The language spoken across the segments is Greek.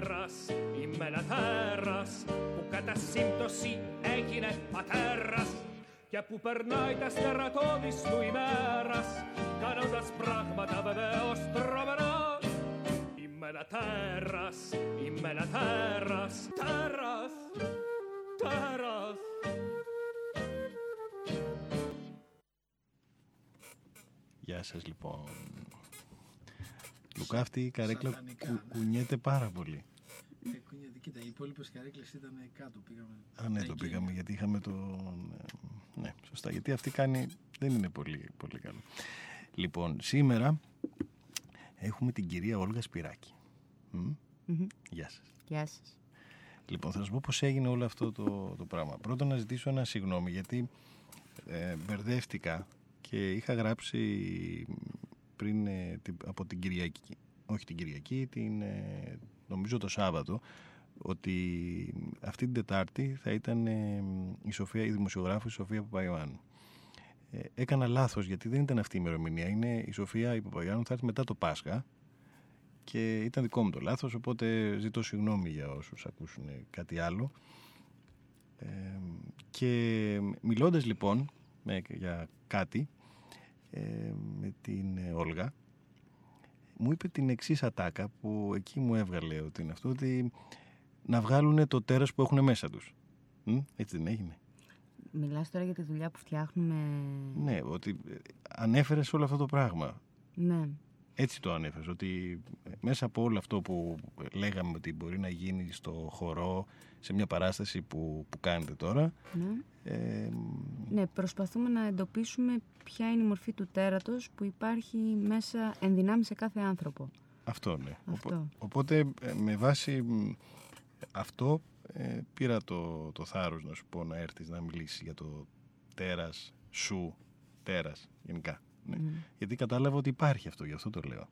τέρας, είμαι ένα τέρας που κατά σύμπτωση έγινε πατέρας και που περνάει τα στερατώδης του ημέρας κάνοντας πράγματα βεβαίως τρομερά Είμαι ένα τέρας, είμαι ένα τέρας, τέρας, τέρας Γεια σας λοιπόν. Λουκά αυτή η καρέκλα κου, κουνιέται πάρα πολύ. Ε, κουνιέται. Κοίτα, οι υπόλοιπες καρέκλες ήταν κάτω. Πήγαμε. Α, ναι, το εκεί. πήγαμε γιατί είχαμε το. Ναι, σωστά. Γιατί αυτή κάνει. Δεν είναι πολύ, πολύ καλό. Λοιπόν, σήμερα έχουμε την κυρία Όλγα Σπυράκη. Μμ. Μμμ. Γεια σας. Γεια σας. Λοιπόν, θα σας πω πώς έγινε όλο αυτό το, το πράγμα. Πρώτον, να ζητήσω ένα συγγνώμη γιατί ε, μπερδεύτηκα και είχα γράψει πριν ε, την- από την Κυριακή, όχι την Κυριακή, την, ε, νομίζω το Σάββατο, ότι αυτή την Τετάρτη θα ήταν ε, η, Σοφία, η δημοσιογράφος η Σοφία Παπαϊωάννου. Ε, έκανα λάθος γιατί δεν ήταν αυτή η ημερομηνία. Είναι η Σοφία η Παπαϊωάννου θα έρθει μετά το Πάσχα και ήταν δικό μου το λάθος οπότε ζητώ συγγνώμη για όσους ακούσουν κάτι άλλο ε, και μιλώντας λοιπόν με, για κάτι ε, με την ε, Όλγα μου είπε την εξής ατάκα που εκεί μου έβγαλε ότι είναι αυτό ότι να βγάλουν το τέρας που έχουν μέσα τους Μ, έτσι δεν έγινε Μιλάς τώρα για τη δουλειά που φτιάχνουμε. ναι ότι ε, ανέφερες όλο αυτό το πράγμα Ναι. Έτσι το ανέφερες, ότι μέσα από όλο αυτό που λέγαμε ότι μπορεί να γίνει στο χορό, σε μια παράσταση που, που κάνετε τώρα, ναι. Ε, Ναι, προσπαθούμε να εντοπίσουμε ποια είναι η μορφή του τέρατος που υπάρχει μέσα ενδυνάμει σε κάθε άνθρωπο. αυτό ναι. Αυτό. Οπο- οπότε ε, με βάση μ, αυτό ε, πήρα το, το θάρρος να σου πω να έρθεις να μιλήσεις για το τέρας σου, τέρας γενικά. Ναι. Γιατί κατάλαβα ότι υπάρχει αυτό, γι' αυτό το λέω.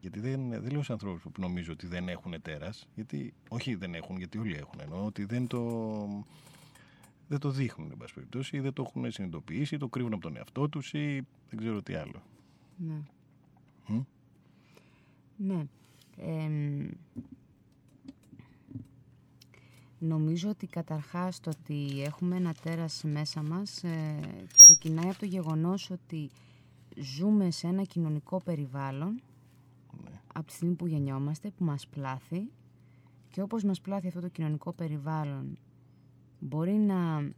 Γιατί δεν, δεν λέω σε ανθρώπους που νομίζω ότι δεν έχουν τέρας. Γιατί, όχι δεν έχουν, γιατί όλοι έχουν. Εννοώ ότι δεν το, δεν το δείχνουν, εν πάση περιπτώσει, ή δεν το έχουν συνειδητοποιήσει, ή το κρύβουν από τον εαυτό τους, ή δεν ξέρω τι άλλο. Ναι. Μμ. Ναι. Εμ, νομίζω ότι καταρχάς το ότι έχουμε ένα τέρας μέσα μας ε, ξεκινάει από το γεγονός ότι ζούμε σε ένα κοινωνικό περιβάλλον Ναι. από τη στιγμή που γεννιόμαστε, που μας πλάθει και όπως μας πλάθει αυτό το κοινωνικό περιβάλλον μπορεί να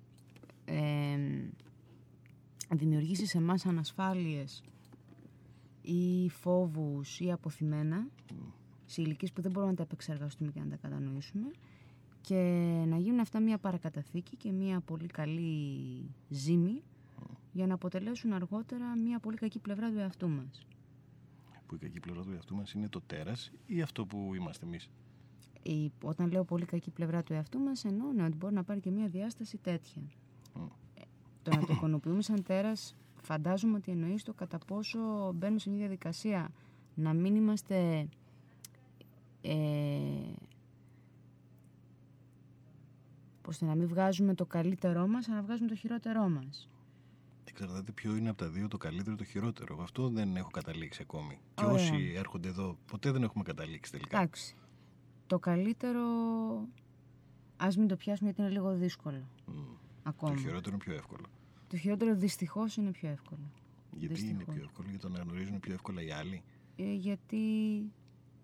εμ, δημιουργήσει σε εμάς ανασφάλειες ή φόβους ή αποθυμένα σε ηλικίες που δεν μπορούμε να τα επεξεργαστούμε και να τα κατανοήσουμε και να γίνουν αυτά μια παρακαταθήκη και μια πολύ καλή ζήμη για να αποτελέσουν αργότερα μια πολύ κακή πλευρά του εαυτού μας. Που η κακή πλευρά του εαυτού μας είναι το τέρας ή αυτό που είμαστε εμείς; Η, όταν λέω πολύ κακή πλευρά του εαυτού μας εννοώ ναι, ότι μπορεί να πάρει και μια διάσταση τέτοια. Μμ. Ε, το να το εικονοποιούμε σαν τέρας φαντάζομαι ότι εννοείς το κατά πόσο μπαίνουμε σε μια διαδικασία να μην είμαστε ε, πώς το να μην βγάζουμε το καλύτερό μας αλλά να βγάζουμε το χειρότερό μας. Εξαρτάται ποιο είναι από τα δύο το καλύτερο ή το χειρότερο. Εγώ Αυτό δεν έχω καταλήξει ακόμη. Και Ωραία. όσοι έρχονται εδώ, ποτέ δεν έχουμε καταλήξει τελικά. Εντάξει. Το καλύτερο ας μην το πιάσουμε γιατί είναι λίγο δύσκολο. Μμ. Ακόμα. Το χειρότερο είναι πιο εύκολο. Το χειρότερο δυστυχώς είναι πιο εύκολο. Γιατί είναι Δυστυχώς. πιο εύκολο, γιατί το αναγνωρίζουν πιο εύκολα οι άλλοι. Ε, γιατί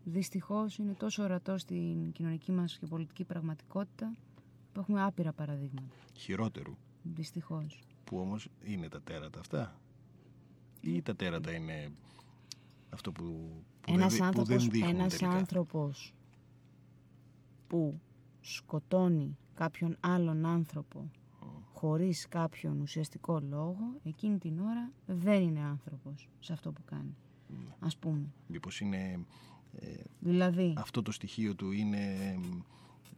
δυστυχώς είναι τόσο ορατό στην κοινωνική μας και πολιτική πραγματικότητα που έχουμε άπειρα παραδείγματα. Χειρότερου. Δυστυχώς. Που όμως είναι τα τέρατα αυτά. Ή τα τέρατα είναι αυτό που, που, ένας, δεν, δει- που άνθρωπος, δεν δείχνουν ένας τελικά. άνθρωπος που σκοτώνει κάποιον άλλον άνθρωπο χωρίς κάποιον ουσιαστικό λόγο, εκείνη την ώρα δεν είναι άνθρωπος σε αυτό που κάνει. Ναι. Ας πούμε. Μήπως είναι ε, Δηλαδή, αυτό το στοιχείο του είναι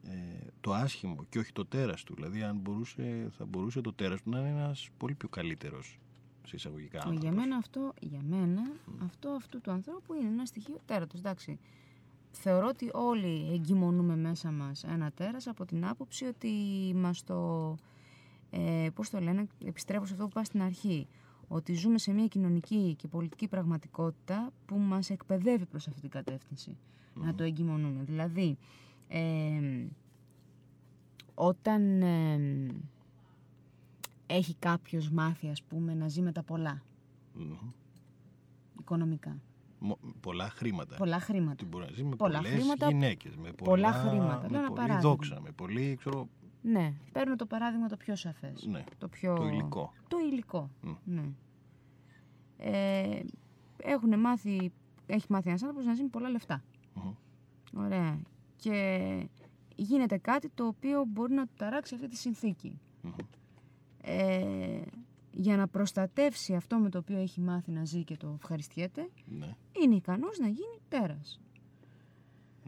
ε, το άσχημο και όχι το τέρας του. Δηλαδή αν μπορούσε, θα μπορούσε το τέρας του να είναι ένας πολύ πιο καλύτερος σε εισαγωγικά για άνθρωπος. μένα αυτό, για μένα, αυτό αυτού του ανθρώπου είναι ένα στοιχείο τέρατος, εντάξει. Θεωρώ ότι όλοι εγκυμονούμε μέσα μας ένα τέρας από την άποψη ότι μας το, ε, πώς το λένε, επιστρέφω σε αυτό που είπα στην αρχή, ότι ζούμε σε μια κοινωνική και πολιτική πραγματικότητα που μας εκπαιδεύει προς αυτή την κατεύθυνση. Να το εγκυμονούμε. Δηλαδή, ε, όταν ε, έχει κάποιος μάθει, ας πούμε, να ζει με τα πολλά, Μμμ. οικονομικά. Μο- Πολλά χρήματα. Πολλά χρήματα. Τι μπορεί να ζεις με Πολλά πολλές χρήματα, γυναίκες, με πολλά, πολλά χρήματα. με Λέω ένα πολύ παράδειγμα. δόξα, με πολύ, ξέρω, Ναι, παίρνω το παράδειγμα το πιο σαφές. ναι, Το πιο... το υλικό. Το υλικό, Μμ. ναι. Ε, έχουν μάθει, έχει μάθει ένας άνθρωπος να ζει με πολλά λεφτά. Μμμ. Ωραία. Και γίνεται κάτι το οποίο μπορεί να του ταράξει αυτή τη συνθήκη. Μμμ. Ε, για να προστατεύσει αυτό με το οποίο έχει μάθει να ζει και το ευχαριστιέται, Ναι, είναι ικανός να γίνει τέρας.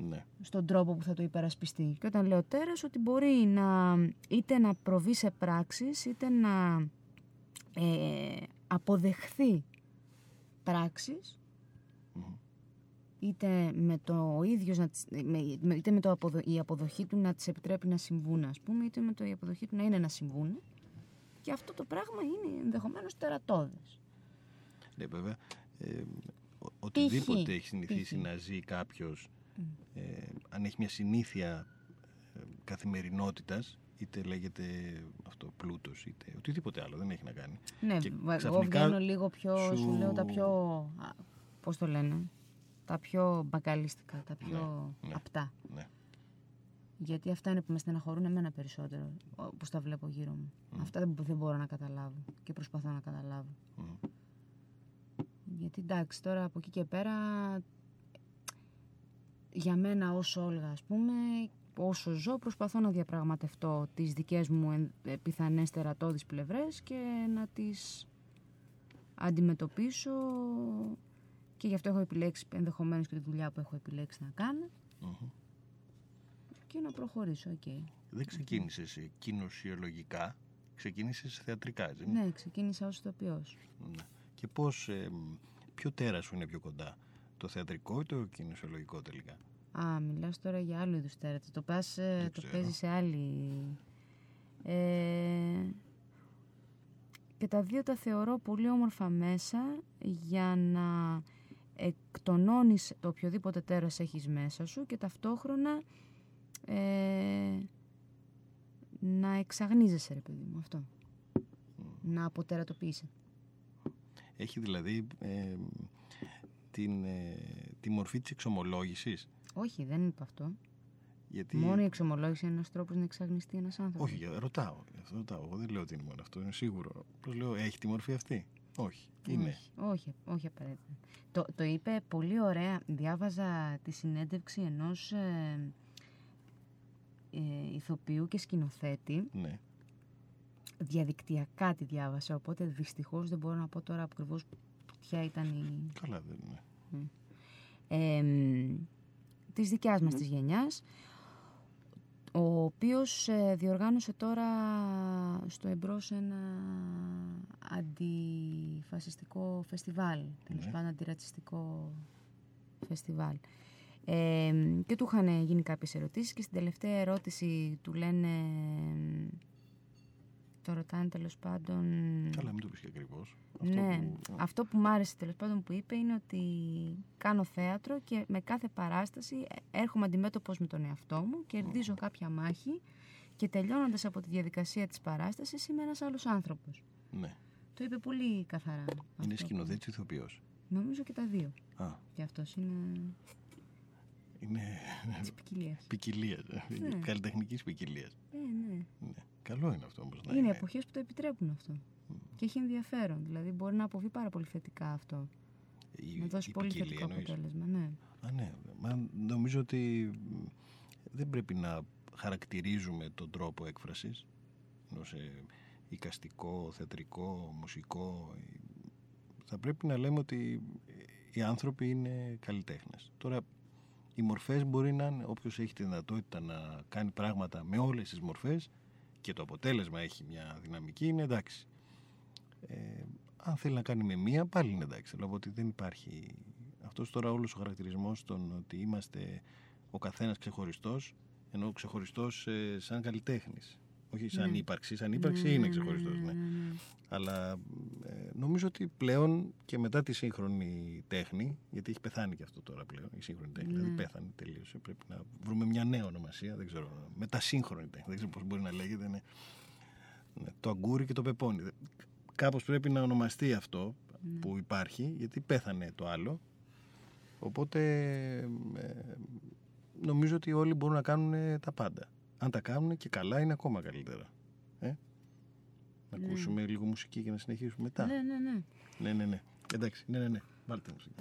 ναι. στον τρόπο που θα το υπερασπιστεί. Και όταν λέω τέρας, ότι μπορεί να, είτε να προβεί σε πράξεις, είτε να ε, αποδεχθεί πράξεις, Μμμ. είτε με το ο ίδιος να, τις- με, με- είτε με το αποδο, η αποδοχή του να τις επιτρέπει να συμβούν, ας πούμε, είτε με το η αποδοχή του να είναι να συμβούν. Και αυτό το πράγμα είναι ενδεχομένως τερατώδες. Ναι, βέβαια. Ε, ο- οτιδήποτε έχει συνηθίσει π.χ. να ζει κάποιος ε, αν έχει μια συνήθεια ε, καθημερινότητας είτε λέγεται αυτό πλούτος είτε οτιδήποτε άλλο δεν έχει να κάνει Ναι, Και βα- εγώ ξαφνικά βγαίνω λίγο πιο, σου... σου- λέω τα πιο, α, πώς το λένε, τα πιο μπακαλίστικα, τα πιο ναι. απτά. ναι. Γιατί αυτά είναι που με στεναχωρούν εμένα περισσότερο, όπως τα βλέπω γύρω μου. Αυτά δεν, δεν μπορώ να καταλάβω και προσπαθώ να καταλάβω. Μμ. Γιατί εντάξει, τώρα από εκεί και πέρα, για μένα ως Όλγα, ας πούμε, όσο ζω, προσπαθώ να διαπραγματευτώ τις δικές μου εν- ε, πιθανές τερατώδεις πλευρές και να τις αντιμετωπίσω και γι' αυτό έχω επιλέξει ενδεχομένως και τη δουλειά που έχω επιλέξει να κάνω Μμμ. Και να προχωρήσω, οκ. δεν ξεκίνησες ε, κινησιολογικά ξεκίνησες θεατρικά έτσι Ναι, ξεκίνησα ως ηθοποιός. Ναι. και πώς ε, μ, ποιο τέρας σου είναι πιο κοντά το θεατρικό ή το κινησιολογικό τελικά; Α, μιλάς τώρα για άλλο είδους τέρατα. Το, πας, ε, Δεν το ξέρω. παίζεις σε άλλη... Ε, και τα δύο τα θεωρώ πολύ όμορφα μέσα για να εκτονώνεις το οποιοδήποτε τέρας έχεις μέσα σου και ταυτόχρονα ε, να εξαγνίζεσαι ρε παιδί μου αυτό. Να αποτερατοποιείσαι. έχει δηλαδή ε, την, ε, τη μορφή της εξομολόγησης Όχι, δεν είπα αυτό. γιατί Μόνο η εξομολόγηση είναι ένας τρόπος να εξαγνιστεί ένας άνθρωπος. Όχι, για- ρωτάω. γι' αυτό ρωτάω. Εγώ δεν λέω ότι είναι μόνο αυτό, είναι σίγουρο. Πώς λέω, έχει τη μορφή αυτή. Όχι. Είναι. Όχι, όχι, όχι απαραίτητα. Το, το είπε πολύ ωραία. Διάβαζα τη συνέντευξη ενός ε, ε, ηθοποιού και σκηνοθέτη. Ναι. Διαδικτυακά τη διάβασα, οπότε δυστυχώς δεν μπορώ να πω τώρα ακριβώς ποια ήταν η... Καλά δεν είναι. Ε, μ, της δικιάς μας της γενιάς, ο οποίος ε, διοργάνωσε τώρα στο εμπρός ένα αντιφασιστικό φεστιβάλ, τέλος Ναι. πάντων αντιρατσιστικό φεστιβάλ. Ε, και του είχαν γίνει κάποιες ερωτήσεις και στην τελευταία ερώτηση του λένε, το ρωτάνε τέλος πάντων... Καλά, μην το πεις και ακριβώς. Ναι, που- αυτό που μου άρεσε τέλος πάντων που είπε είναι ότι κάνω θέατρο και με κάθε παράσταση έρχομαι αντιμέτωπος με τον εαυτό μου, κερδίζω κάποια μάχη και τελειώνοντας από τη διαδικασία της παράστασης είμαι ένας άλλος άνθρωπος. Ναι. Το είπε πολύ καθαρά. Είναι αυτό. σκηνοθέτης ηθοποιός; Νομίζω και τα δύο. Α, Και αυτός είναι είναι της ποικιλίας. ποικιλίας. Ναι. Καλλιτεχνικής ποικιλίας. Ε, ναι. Ναι. Καλό είναι αυτό όμως να Είναι εποχές που το επιτρέπουν αυτό. Και έχει ενδιαφέρον. Δηλαδή μπορεί να αποβεί πάρα πολύ θετικά αυτό. Η, Να δώσει η πολύ ποικιλία θετικό εννοείς. αποτέλεσμα. Ναι. Α, ναι. Μα νομίζω ότι μ, δεν πρέπει να χαρακτηρίζουμε τον τρόπο έκφρασης ενώ σε οικαστικό, θεατρικό, μουσικό ε, θα πρέπει να λέμε ότι οι άνθρωποι είναι καλλιτέχνες. Τώρα οι μορφές μπορεί να είναι όποιος έχει τη δυνατότητα να κάνει πράγματα με όλες τις μορφές και το αποτέλεσμα έχει μια δυναμική είναι εντάξει. Ε, αν θέλει να κάνει με μία πάλι είναι εντάξει. Λέω ότι δεν υπάρχει αυτός τώρα όλος ο χαρακτηρισμός των ότι είμαστε ο καθένας ξεχωριστός ενώ ξεχωριστός ε, σαν καλλιτέχνης. Όχι σαν Ναι. ύπαρξη. Σαν ύπαρξη Ναι, είναι ναι, ξεχωριστός. ναι, Ναι. ναι, ναι. Αλλά ε, νομίζω ότι πλέον και μετά τη σύγχρονη τέχνη, γιατί έχει πεθάνει και αυτό τώρα πλέον, η σύγχρονη τέχνη, δηλαδή πέθανε τελείωσε. Πρέπει να βρούμε μια νέα ονομασία, δεν ξέρω. Μετασύγχρονη τέχνη, δεν ξέρω πώς μπορεί να λέγεται. Είναι, ναι, το αγκούρι και το πεπόνι. Κάπως πρέπει να ονομαστεί αυτό που υπάρχει, γιατί πέθανε το άλλο. Οπότε ε, νομίζω ότι όλοι μπορούν να κάνουν τα πάντα. Αν τα κάνουν και καλά είναι ακόμα καλύτερα. Ε; Να Ναι. ακούσουμε λίγο μουσική και να συνεχίσουμε μετά. Ναι, ναι, ναι. Ναι, ναι, ναι. Εντάξει, ναι, ναι, ναι. Βάλτε μουσική.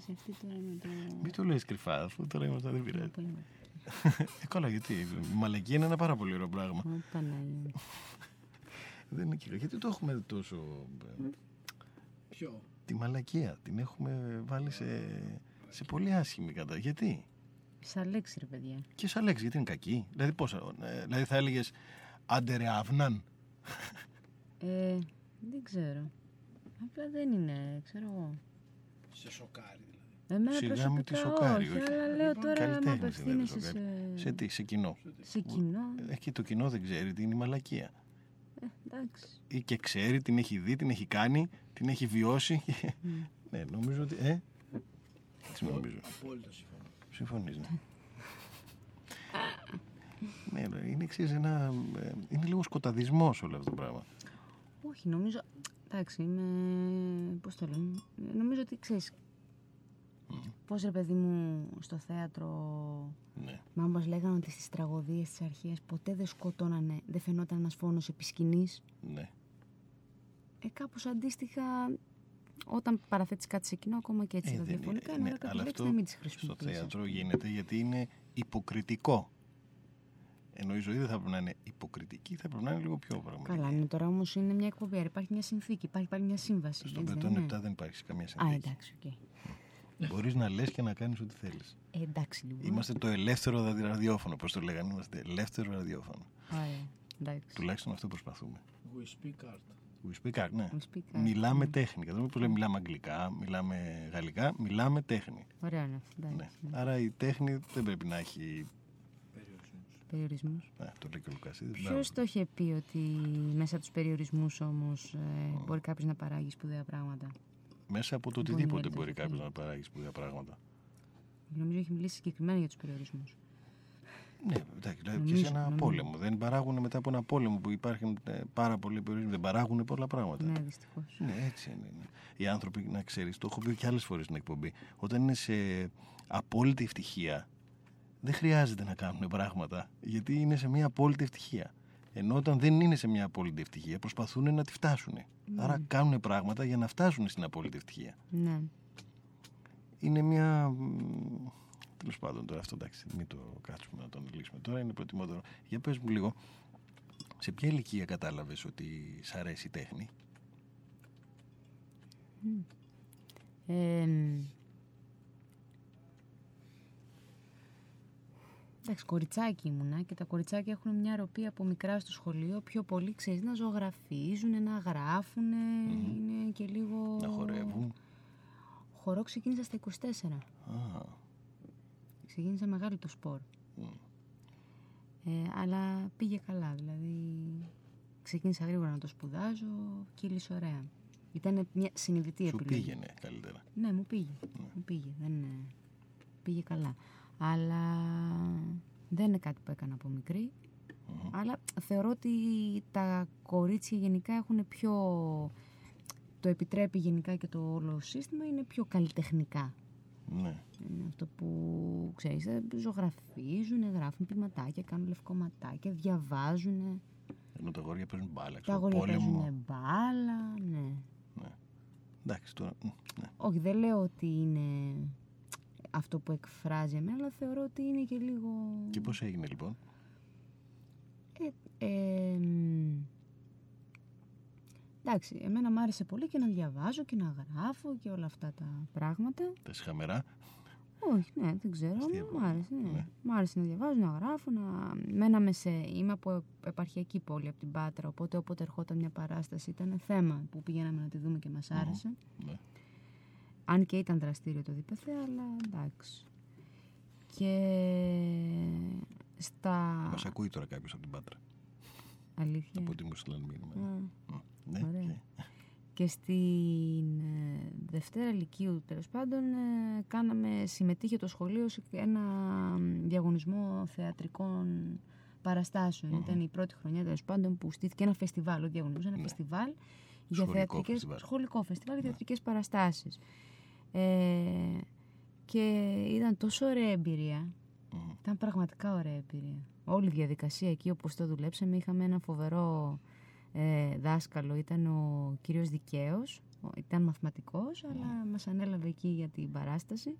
Φάση αυτή τώρα με το... Μην το λες κρυφά, αφού τώρα είμαστε δεν πειράζει. Πού είμαι. Ε, καλά, γιατί. Η μαλακή είναι ένα πάρα πολύ ωραίο πράγμα. Ω, Παναγία. Δεν είναι κύριο. Γιατί το έχουμε τόσο. ε, Ποιο; Τη μαλακία την έχουμε βάλει σε, σε πολύ άσχημη κατά. Γιατί; Σαν λέξη ρε παιδιά. Και σαν λέξη, γιατί είναι κακή. Δηλαδή, πώς, ε, δηλαδή θα έλεγες άντερε αυνάν. Ε, δεν ξέρω. Απλά δεν είναι, ξέρω εγώ. Σε σοκάρει δηλαδή. Εμένα Σιγά μην τη προσωπικά σοκάρει, όχι, όχι. αλλά λέω τώρα να Καλλιτέχνης είναι, δεν απευθύνεσαι σοκάρει. σε... Σε τι, σε κοινό. σε κοινό. Ε, και το κοινό δεν ξέρει τι είναι η μαλακία. Ε, εντάξει. Ή και ξέρει, την έχει δει, την έχει κάνει, την έχει βιώσει. ναι, νομίζω ότι. Ε, έτσι νομίζω. Απόλυτα συμφωνώ. Συμφωνείς, ναι. ναι, ναι, είναι εξής ένα. ε, Είναι λίγο σκοταδισμός όλο αυτό το πράγμα. Όχι, νομίζω. Εντάξει, είμαι. Πώς το λένε. Νομίζω ότι ξέρεις. Πώς ρε παιδί μου στο θέατρο. Ναι. Μα όπως λέγανε ότι στις τραγωδίες της αρχαίας ποτέ δεν σκοτώνανε, δεν φαινόταν ένας φόνος επί σκηνής. ναι. Ε, κάπως αντίστοιχα, όταν παραθέτεις κάτι σε κοινό, ακόμα και έτσι Ε, τα δεν διαφωνικά, είναι- είναι ναι, ωραία αλλά κάποια λέξη αυτό να μην τις Στο χρησιμοποιήσεις. θέατρο γίνεται γιατί είναι υποκριτικό. Ενώ η ζωή δεν θα πρέπει να είναι υποκριτική, θα πρέπει να είναι λίγο πιο πραγματική. Καλά, είναι τώρα όμως είναι μια εκπομπή, άρα υπάρχει μια συνθήκη, υπάρχει πάλι μια σύμβαση. Στον έτσι δεν Πετών είναι; 7 δεν υπάρχει καμία Α, συνθήκη. εντάξει, οκ. Μπορείς να λες και να κάνεις ό,τι θέλεις. Ε, εντάξει λοιπόν. Είμαστε το ελεύθερο ραδι- ραδιόφωνο, πώς το λέγανε. Είμαστε ελεύθερο ραδιόφωνο. Ωραία, εντάξει. Τουλάχιστον αυτό προσπαθούμε. We speak art. We speak art, ναι. We speak art, Μιλάμε ναι. τέχνη. Κατάλαβε πώς λέμε, μιλάμε αγγλικά, μιλάμε γαλλικά, μιλάμε τέχνη. Ωραία είναι αυτό, Ναι. εντάξει. ναι. Άρα η τέχνη δεν πρέπει να έχει. Περιορισμούς. Περιορισμούς. Ναι, το λέει και ο Λουκασίδη. Ποιος το είχε πει ότι μέσα από τους περιορισμούς όμως ε, μπορεί κάποιος να παράγει σπουδαία πράγματα; Μέσα από το Μπορεί οτιδήποτε να μπορεί το κάποιος πει. να παράγει σπουδαία πράγματα. Νομίζω έχει μιλήσει συγκεκριμένα για τους περιορισμούς. Ναι, εντάξει, δηλαδή και Νομίζω, σε ένα νομίζω. πόλεμο. Δεν παράγουν μετά από ένα πόλεμο που υπάρχουν ε, πάρα πολλοί περιορισμοί. Δεν παράγουν πολλά πράγματα. Ναι, δυστυχώς. Ναι, έτσι είναι. ναι. Οι άνθρωποι, να ξέρεις, το έχω πει και άλλες φορές στην εκπομπή, όταν είναι σε απόλυτη ευτυχία, δεν χρειάζεται να κάνουν πράγματα, γιατί είναι σε μια απόλυτη ευτυχία. Ενώ όταν δεν είναι σε μια απόλυτη ευτυχία, προσπαθούν να τη φτάσουν. Άρα κάνουν πράγματα για να φτάσουν στην απόλυτη ευτυχία. Ναι. Είναι μια. Τέλος πάντων, τώρα αυτό εντάξει, μην το κάτσουμε να το αναλύσουμε. Τώρα είναι προτιμότερο. Για πες μου λίγο, σε ποια ηλικία κατάλαβες ότι σ' αρέσει η τέχνη; Ε, εντάξει, κοριτσάκι ήμουνα και τα κοριτσάκια έχουν μια ροπή από μικρά στο σχολείο. Πιο πολύ ξέρεις να ζωγραφίζουν, να γράφουν. Είναι και λίγο. Να χορεύουν. Χορό ξεκίνησα στα 24. Α, Ξεκίνησα μεγάλο το σπορ. μ. Ε, αλλά πήγε καλά, δηλαδή ξεκίνησα γρήγορα να το σπουδάζω, κύλησε ωραία. Ήταν μια συνειδητή σου επιλογή. πήγαινε καλύτερα. Ναι, μου πήγε. Μου πήγε. Δεν είναι... Πήγε καλά. Αλλά δεν είναι κάτι που έκανα από μικρή. Αλλά θεωρώ ότι τα κορίτσια γενικά έχουν πιο... Το επιτρέπει γενικά και το όλο σύστημα είναι πιο καλλιτεχνικά. Ναι. Είναι αυτό που ξέρεις, ε, ζωγραφίζουν, γράφουν ποιηματάκια, κάνουν λευκοματάκια, διαβάζουν. Ενώ τα αγόρια παίζουν μπάλα. Τα ξέρω, αγόρια πόλεμο. παίζουν μπάλα, ναι. Ναι. Εντάξει τώρα. μ, Ναι. Όχι, δεν λέω ότι είναι αυτό που εκφράζει εμένα, αλλά θεωρώ ότι είναι και λίγο... Και πώς έγινε λοιπόν; Ε, ε, μ, εντάξει, εμένα μου άρεσε πολύ και να διαβάζω και να γράφω και όλα αυτά τα πράγματα. Τα σχαμερά. Όχι, ναι, δεν ξέρω. Αστεία Μου άρεσε, ναι. Ναι. Μου άρεσε να διαβάζω, να γράφω, να... Μέναμε σε... Είμαι από επαρχιακή πόλη, από την Πάτρα, οπότε όποτε ερχόταν μια παράσταση ήταν θέμα που πηγαίναμε να τη δούμε και μας άρεσε. Ναι. Αν και ήταν δραστήριο το ΔΠΘ, αλλά εντάξει. Και στα... Μας ακούει τώρα κάποιος από την Πάτρα. Αλήθεια. Από τη μου στείλαν μήνυμα. Α, Μ, Ναι. ωραία. και- Και στην ε, Δευτέρα Λυκείου, τέλος πάντων, ε, κάναμε, συμμετείχε το σχολείο σε ένα μ, διαγωνισμό θεατρικών παραστάσεων. Ήταν η πρώτη χρονιά, τέλος πάντων, που στήθηκε ένα φεστιβάλ, όχι διαγωνισμός, ένα Ναι. φεστιβάλ για Σχολικό θεατρικές, φεστιβάλ. Ναι. σχολικό φεστιβάλ για θεατρικές παραστάσεις. Ε, και ήταν τόσο ωραία εμπειρία. Μ. Ήταν πραγματικά ωραία εμπειρία. Όλη η διαδικασία εκεί όπως το δουλέψαμε είχαμε ένα φοβερό ε, δάσκαλο ήταν ο κύριος Δικαίος, ο- ήταν μαθηματικός, αλλά μας ανέλαβε εκεί για την παράσταση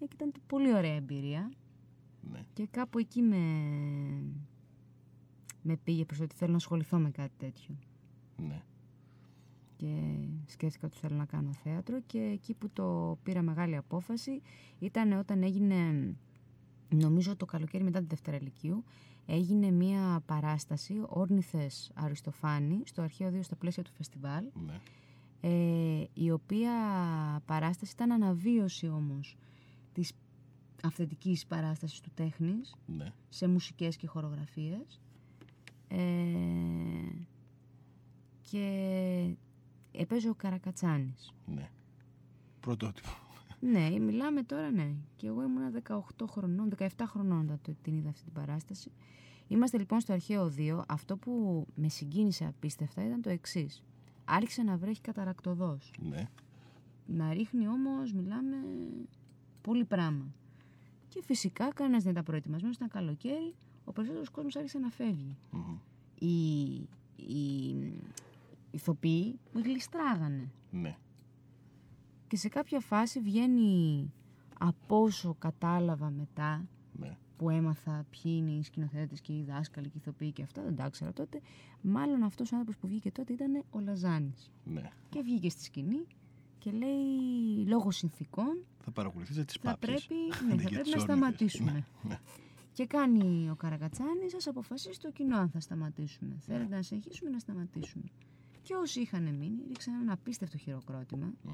ε, και ήταν πολύ ωραία εμπειρία Ναι. και κάπου εκεί με, με πήγε προς το ότι θέλω να ασχοληθώ με κάτι τέτοιο Ναι. Και σκέφτηκα ότι θέλω να κάνω θέατρο και εκεί που το πήρα μεγάλη απόφαση ήταν όταν έγινε νομίζω το καλοκαίρι μετά τη Δευτέρα Λυκείου έγινε μια παράσταση Όρνηθες Αριστοφάνη στο Αρχαίο 2 στα πλαίσια του φεστιβάλ Ναι. ε, η οποία παράσταση ήταν αναβίωση όμως της αυθεντικής παράστασης του τέχνης Ναι. σε μουσικές και χορογραφίες ε, και έπαιζε ο Καρακατσάνης. Ναι. Πρωτότυπο. Ναι, μιλάμε τώρα, ναι. Και εγώ ήμουνα 18 χρονών, 17 χρονών όταν το- την είδα αυτή την παράσταση. Είμαστε λοιπόν στο αρχαίο 2. Αυτό που με συγκίνησε απίστευτα ήταν το εξής. Άρχισε να βρέχει καταρακτοδός. Ναι. Να ρίχνει όμως, μιλάμε, πολύ πράγμα. Και φυσικά κανένας δεν ήταν προετοιμασμένος, ήταν καλοκαίρι, ο περισσότερος κόσμος άρχισε να φεύγει. Μμμ. Οι, οι ηθοποιοί γλιστράγανε. Ναι. Και σε κάποια φάση βγαίνει από όσο κατάλαβα μετά Ναι. που έμαθα ποιοι είναι οι σκηνοθέτες και οι δάσκαλοι και οι ηθοποιοί και αυτά, δεν τα ήξερα τότε. Μάλλον αυτός ο άνθρωπος που βγήκε τότε ήταν ο Λαζάνης. Ναι. Και βγήκε στη σκηνή και λέει λόγω συνθήκων Θα παρακολουθείτε τις θα πάπιες. πρέπει, ναι, Αντί θα για πρέπει τις να όρνηθες. σταματήσουμε. Ναι. Ναι. Και κάνει ο Καρακατσάνης, ας αποφασίσει το κοινό αν θα σταματήσουμε. Θέλετε να συνεχίσουμε ή να σταματήσουμε. Και όσοι είχαν μείνει, ρίξαν ένα απίστευτο χειροκρότημα. Μμ.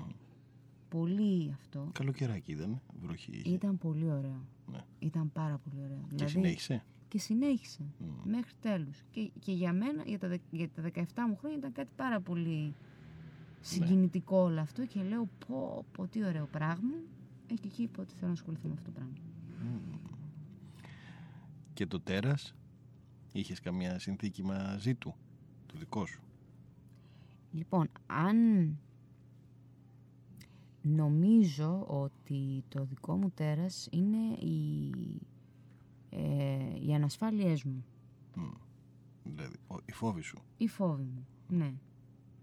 Πολύ αυτό. Καλοκαιράκι ήταν. Βροχή είχε. Ήταν πολύ ωραίο. Ναι. Ήταν πάρα πολύ ωραίο. Και συνέχισε. Και συνέχισε. Μμ. Μέχρι τέλους. Και, και για μένα, για τα, δε- για τα 17 μου χρόνια, ήταν κάτι πάρα πολύ συγκινητικό όλο αυτό και λέω πω, πω τι ωραίο πράγμα. Ε, και εκεί είπα ότι θέλω να ασχοληθώ με αυτό το πράγμα. Και το τέρας, είχες καμία συνθήκη μαζί του, το δικό σου; Λοιπόν, αν νομίζω ότι το δικό μου τέρας είναι οι, ε, οι ανασφάλειές μου, Μμ. Δηλαδή, ο- η φόβη σου. οι φόβοι μου, ναι.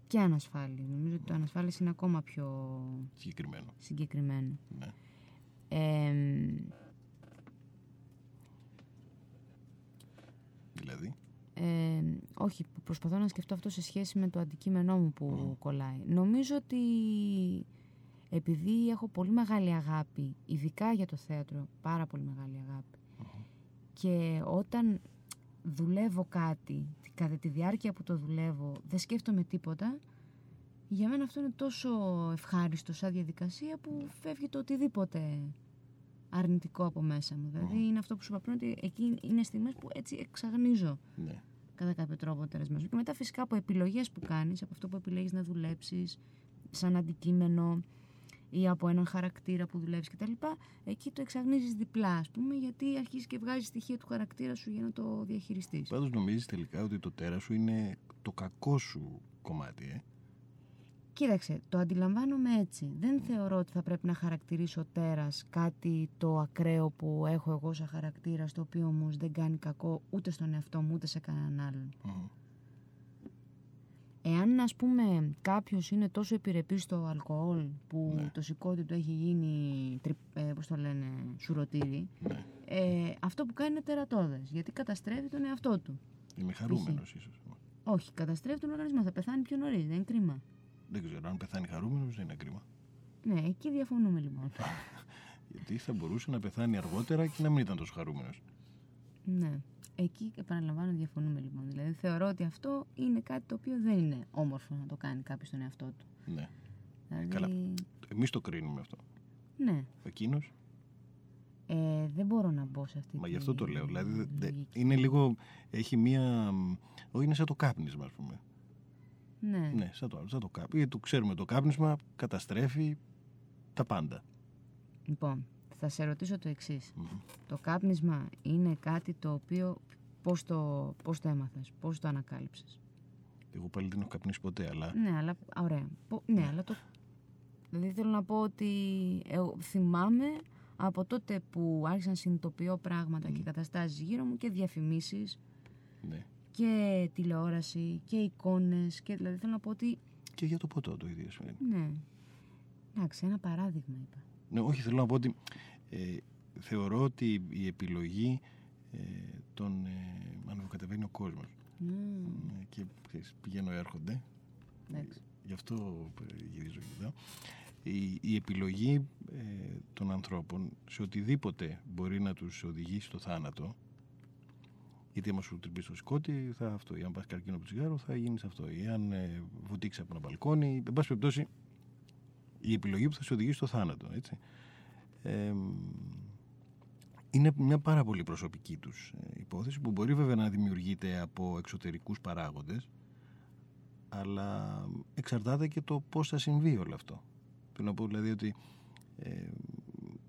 Και ανασφάλεια. Νομίζω ότι το ανασφάλεια είναι ακόμα πιο Συγκεκριμένο. συγκεκριμένο. Ναι. Ε, Δηλαδή; Ε, όχι, προσπαθώ να σκεφτώ αυτό σε σχέση με το αντικείμενό μου που κολλάει. Νομίζω ότι επειδή έχω πολύ μεγάλη αγάπη, ειδικά για το θέατρο, πάρα πολύ μεγάλη αγάπη, και όταν δουλεύω κάτι, κατά τη διάρκεια που το δουλεύω, δεν σκέφτομαι τίποτα, για μένα αυτό είναι τόσο ευχάριστο σαν διαδικασία που φεύγει το οτιδήποτε αρνητικό από μέσα μου. Δηλαδή είναι αυτό που σου είπα πριν, ότι εκεί είναι στιγμές που έτσι εξαγνίζω Ναι. κατά κάποιο τρόπο τερασμένο. Και μετά φυσικά από επιλογές που κάνεις, από αυτό που επιλέγεις να δουλέψεις, σαν αντικείμενο ή από έναν χαρακτήρα που δουλεύεις κτλ. Εκεί το εξαγνίζεις διπλά, ας πούμε, γιατί αρχίζεις και βγάζεις στοιχεία του χαρακτήρα σου για να το διαχειριστείς. Πάντως νομίζεις τελικά ότι το τέρας σου είναι το κακό σου κομμάτι, ε; Κοίταξε, το αντιλαμβάνομαι έτσι. Δεν θεωρώ ότι θα πρέπει να χαρακτηρίσω τέρας κάτι το ακραίο που έχω εγώ σαν χαρακτήρα, το οποίο όμως δεν κάνει κακό ούτε στον εαυτό μου ούτε σε κανέναν άλλον. Μμμ. Εάν ας πούμε κάποιος είναι τόσο επιρρεπής στο αλκοόλ που Ναι. το σηκώτη του έχει γίνει, τρι, ε, πώς το λένε, σουρωτήρι, Ναι. ε, αυτό που κάνει είναι τερατώδες, γιατί καταστρέφει τον εαυτό του. Είμαι χαρούμενος ίσως. Όχι, καταστρέφει τον οργανισμό, θα πεθάνει πιο νωρίς, δεν είναι κρίμα. Δεν ξέρω αν πεθάνει χαρούμενος δεν είναι κρίμα. Ναι, εκεί διαφωνούμε λοιπόν. Γιατί θα μπορούσε να πεθάνει αργότερα και να μην ήταν τόσο χαρούμενος. ναι, εκεί επαναλαμβάνω διαφωνούμε λοιπόν. Δηλαδή θεωρώ ότι αυτό είναι κάτι το οποίο δεν είναι όμορφο να το κάνει κάποιος στον εαυτό του. Ναι. Δηλαδή, καλά. Εμείς το κρίνουμε αυτό. ναι, Εκείνος, ε, δεν μπορώ να μπω σε αυτή μα τη γι' αυτό το λέω. Δηλαδή, δε- δε- λογική. είναι λίγο, έχει μία, μ, όχι είναι σαν το κάπνισμα ας πούμε. Ναι. Ναι, σαν το, σαν το κάπνισμα. Γιατί το ξέρουμε το κάπνισμα καταστρέφει τα πάντα. Λοιπόν, θα σε ρωτήσω το εξής. Μμμ. Το κάπνισμα είναι κάτι το οποίο πώς το, πώς το έμαθες, πώς το ανακάλυψες; Εγώ πάλι δεν έχω καπνίσει ποτέ, αλλά Ναι, αλλά ωραία. Πο- ναι, αλλά το... Δηλαδή θέλω να πω ότι εγώ θυμάμαι από τότε που άρχισα να συνειδητοποιώ πράγματα και καταστάσεις γύρω μου και διαφημίσεις ναι. Και τηλεόραση και εικόνες και δηλαδή θέλω να πω ότι Και για το ποτό το ίδιο σημαίνει. ναι. Εντάξει, ένα παράδειγμα είπα. Ναι, όχι, θέλω να πω ότι ε, θεωρώ ότι η επιλογή ε, τον ε, ανεβοκατεβαίνει ο κόσμος. Μμμ, Ε, και ξέρεις, πηγαίνω έρχονται. εντάξει. Γι' αυτό ε, γυρίζω εδώ. Η, η επιλογή ε, των ανθρώπων σε οτιδήποτε μπορεί να τους οδηγήσει στο θάνατο γιατί άμα σου τρυπήσει το σκότι θα αυτό. Ή αν πας καρκίνο από το τσιγάρο θα γίνεις αυτό. Ή αν ε, βουτήξεις από ένα μπαλκόνι. Εν πάση περιπτώσει η επιλογή που θα σε οδηγήσει στο θάνατο. Έτσι. Ε, είναι μια πάρα πολύ προσωπική τους ε, υπόθεση που μπορεί βέβαια να δημιουργείται από εξωτερικούς παράγοντες αλλά εξαρτάται και το πώς θα συμβεί όλο αυτό. Θέλω να πω δηλαδή ότι ε,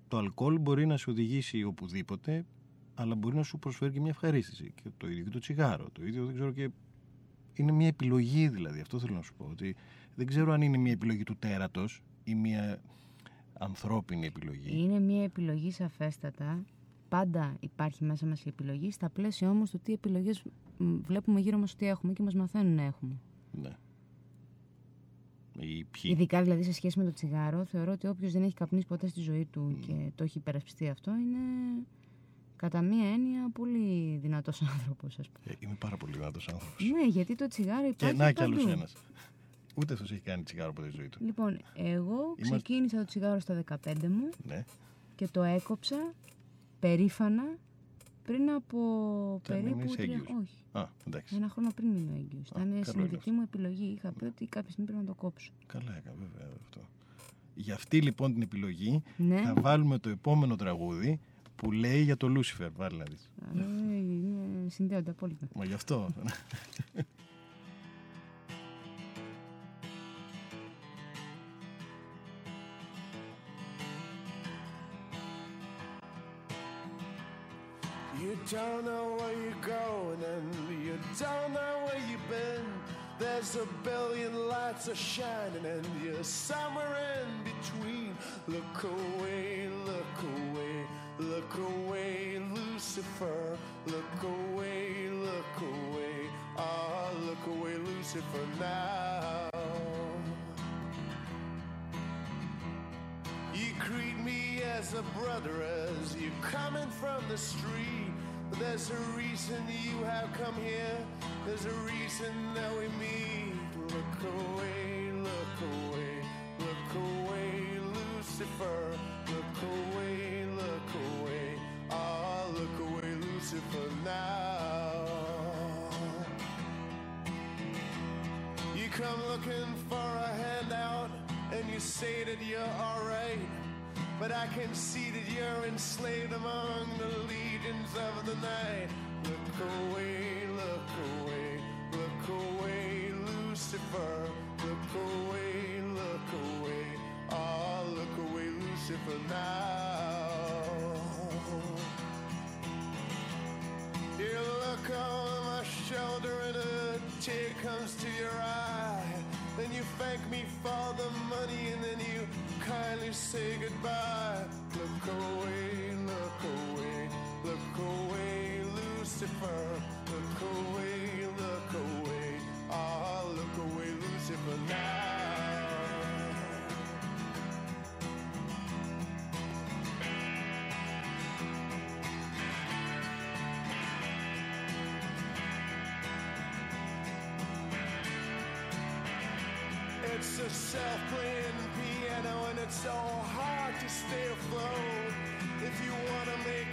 το αλκοόλ μπορεί να σε οδηγήσει οπουδήποτε αλλά μπορεί να σου προσφέρει και μια ευχαρίστηση. Και το ίδιο και το τσιγάρο. Το ίδιο δεν ξέρω και είναι μια επιλογή δηλαδή. Αυτό θέλω να σου πω ότι δεν ξέρω αν είναι μια επιλογή του τέρατος ή μια ανθρώπινη επιλογή. Είναι μια επιλογή σαφέστατα. Πάντα υπάρχει μέσα μας η επιλογή, στα πλαίσια όμως του τι επιλογές μ, βλέπουμε γύρω μας ότι έχουμε και μας μαθαίνουν να έχουμε. ναι. ή ποιοι. Ειδικά δηλαδή σε σχέση με το τσιγάρο, θεωρώ ότι όποιος δεν έχει καπνίσει ποτέ στη ζωή του και το έχει υπερασπιστεί αυτό είναι κατά μία έννοια πολύ δυνατός άνθρωπος ας πούμε. Ε, είμαι πάρα πολύ δυνατός άνθρωπος Ναι, γιατί το τσιγάρο και υπάρχει να κι παντού. άλλος ένας ούτε αυτός έχει κάνει τσιγάρο ποτέ στη ζωή του Λοιπόν, εγώ Είμαστε- ξεκίνησα το τσιγάρο στα 15 μου ναι. και το έκοψα περήφανα πριν από Όταν περίπου έμεινες τρία... έγκυος. Όχι, Α, εντάξει. ένα χρόνο πριν μείνω έγκυος. Ήταν καλό είναι συνειδητή αυτό. μου επιλογή. Είχα πει ότι κάποια στιγμή πρέπει να το κόψω. Καλά έκανα, βέβαια αυτό. Για αυτή λοιπόν την επιλογή Ναι. θα βάλουμε το επόμενο τραγούδι που λέει για το Λούσιφερ. Βάλει να δεις. Ε, είναι- συνδέονται απόλυτα. Μα γι' αυτό. You don't know where you're going and you don't know where you've been. There's a billion lights are shining and you're somewhere in between. Look away, look away, look away, Lucifer. Look away, look away, ah, look away, Lucifer now. You greet me as a brother as you coming from the street. There's a reason you have come here. There's a reason that we meet. Look away, look away, Come looking for a handout and you say that you're alright. But I can see that you're enslaved among the legions of the night. Look away, look away, look away, Lucifer. Look away, look away, ah, look away, Lucifer now. You look over my shoulder and a tear comes to thank me for the money and then you kindly say goodbye. Look away, It's a self-playing piano and it's so hard to stay afloat. If you wanna make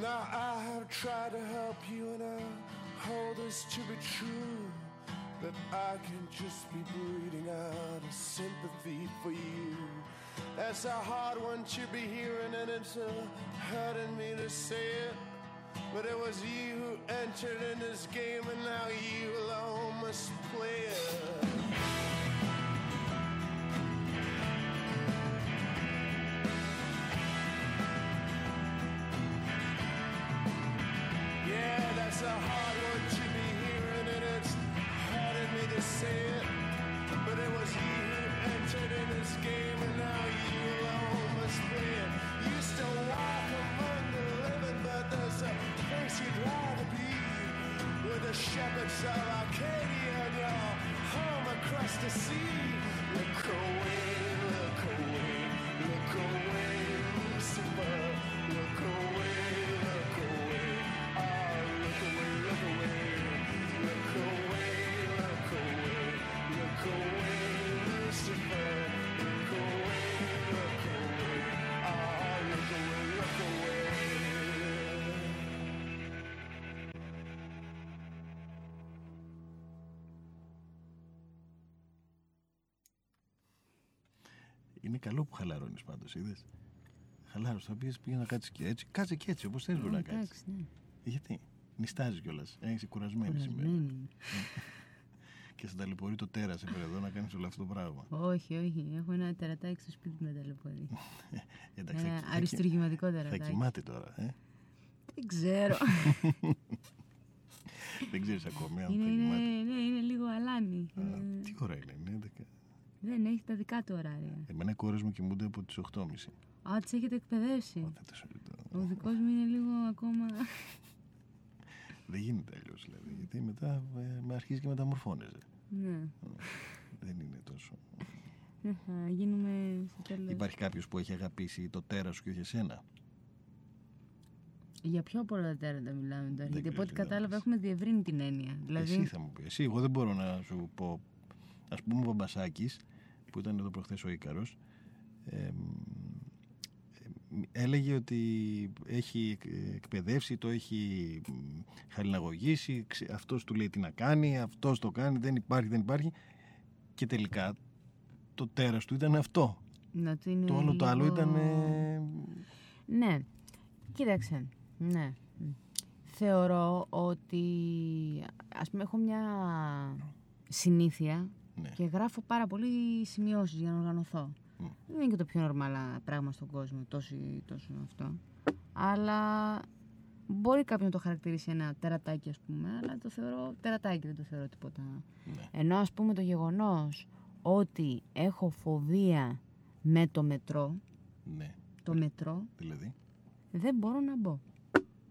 Now I have tried to help you and I hold this to be true. That I can just be breathing out of sympathy for you. That's a hard one to be hearing and it's uh, hurting me to say it. But it was you who entered in this game and now you alone must play it. Of Arcadia your home across the sea. Look away, καλό που χαλαρώνεις πάντως, είδες. Χαλάρωσες, θα πεις πήγε να κάτσεις και έτσι. Κάτσε και έτσι, όπως θες μπορεί να κάτσεις. Εντάξει, ναι. Γιατί, νιστάζεις κιόλας. Είσαι κουρασμένη σήμερα. Κουρασμένη. Και σε ταλαιπωρεί το τέρας σήμερα εδώ να κάνεις όλο αυτό το πράγμα. Όχι, όχι. Έχω ένα τερατάκι στο σπίτι με ταλαιπωρεί. Εντάξει, Ένα θα, θα, αριστουργηματικό θα τερατάκι. κοιμάται τώρα. Ε; Δεν ξέρω. Δεν ξέρεις ακόμη αν είναι, θα είναι, κοιμάται. ναι, είναι λίγο αλάνι. Α, Είναι- τι ώρα είναι, είναι 11. Δεν έχεις τα δικά του ωράρια. Εμένα οι κόρες μου κοιμούνται από τις 8.30. Α, τις έχετε εκπαιδεύσει; Δεν το συζητώ. Ο δικός μου είναι λίγο ακόμα. Δεν γίνεται αλλιώς δηλαδή. Γιατί μετά ε, με αρχίζει και μεταμορφώνεσαι. ναι. Δεν είναι τόσο. Δεν θα γίνουμε στο τέλος. Υπάρχει κάποιος που έχει αγαπήσει το τέρας σου και όχι εσένα; Για πιο πολλά τέρατα μιλάμε τώρα. Γιατί από ό,τι χρειάζεται να κατάλαβα πεις. έχουμε διευρύνει την έννοια. Δηλαδή, Εσύ θα μου πεις. Εσύ, εγώ δεν μπορώ να σου πω. Α πούμε, ο Μπαμπασάκης, που ήταν εδώ προχθές ο Ήκαρο, έλεγε ότι έχει εκ- εκπαιδεύσει, το έχει μ, χαλιναγωγήσει, ξε- αυτός του λέει τι να κάνει, αυτός το κάνει, δεν υπάρχει, δεν υπάρχει και τελικά το τέρας του ήταν αυτό. να του είναι Το όλο το άλλο λίγο- ήταν... ε, Ναι. Κοίταξε. Ναι. Μ. Θεωρώ ότι ας πούμε έχω μια συνήθεια ναι. και γράφω πάρα πολύ σημειώσεις για να οργανωθώ. Μμ. Δεν είναι και το πιο νορμάλα πράγμα στον κόσμο, τόσο, τόσο αυτό. Αλλά μπορεί κάποιο να το χαρακτηρίσει ένα τερατάκι ας πούμε, αλλά το θεωρώ τερατάκι, δεν το θεωρώ τίποτα. ναι. Ενώ ας πούμε το γεγονός ότι έχω φοβία με το μετρό, ναι. το μετρό, Δηλαδή, δεν μπορώ να μπω.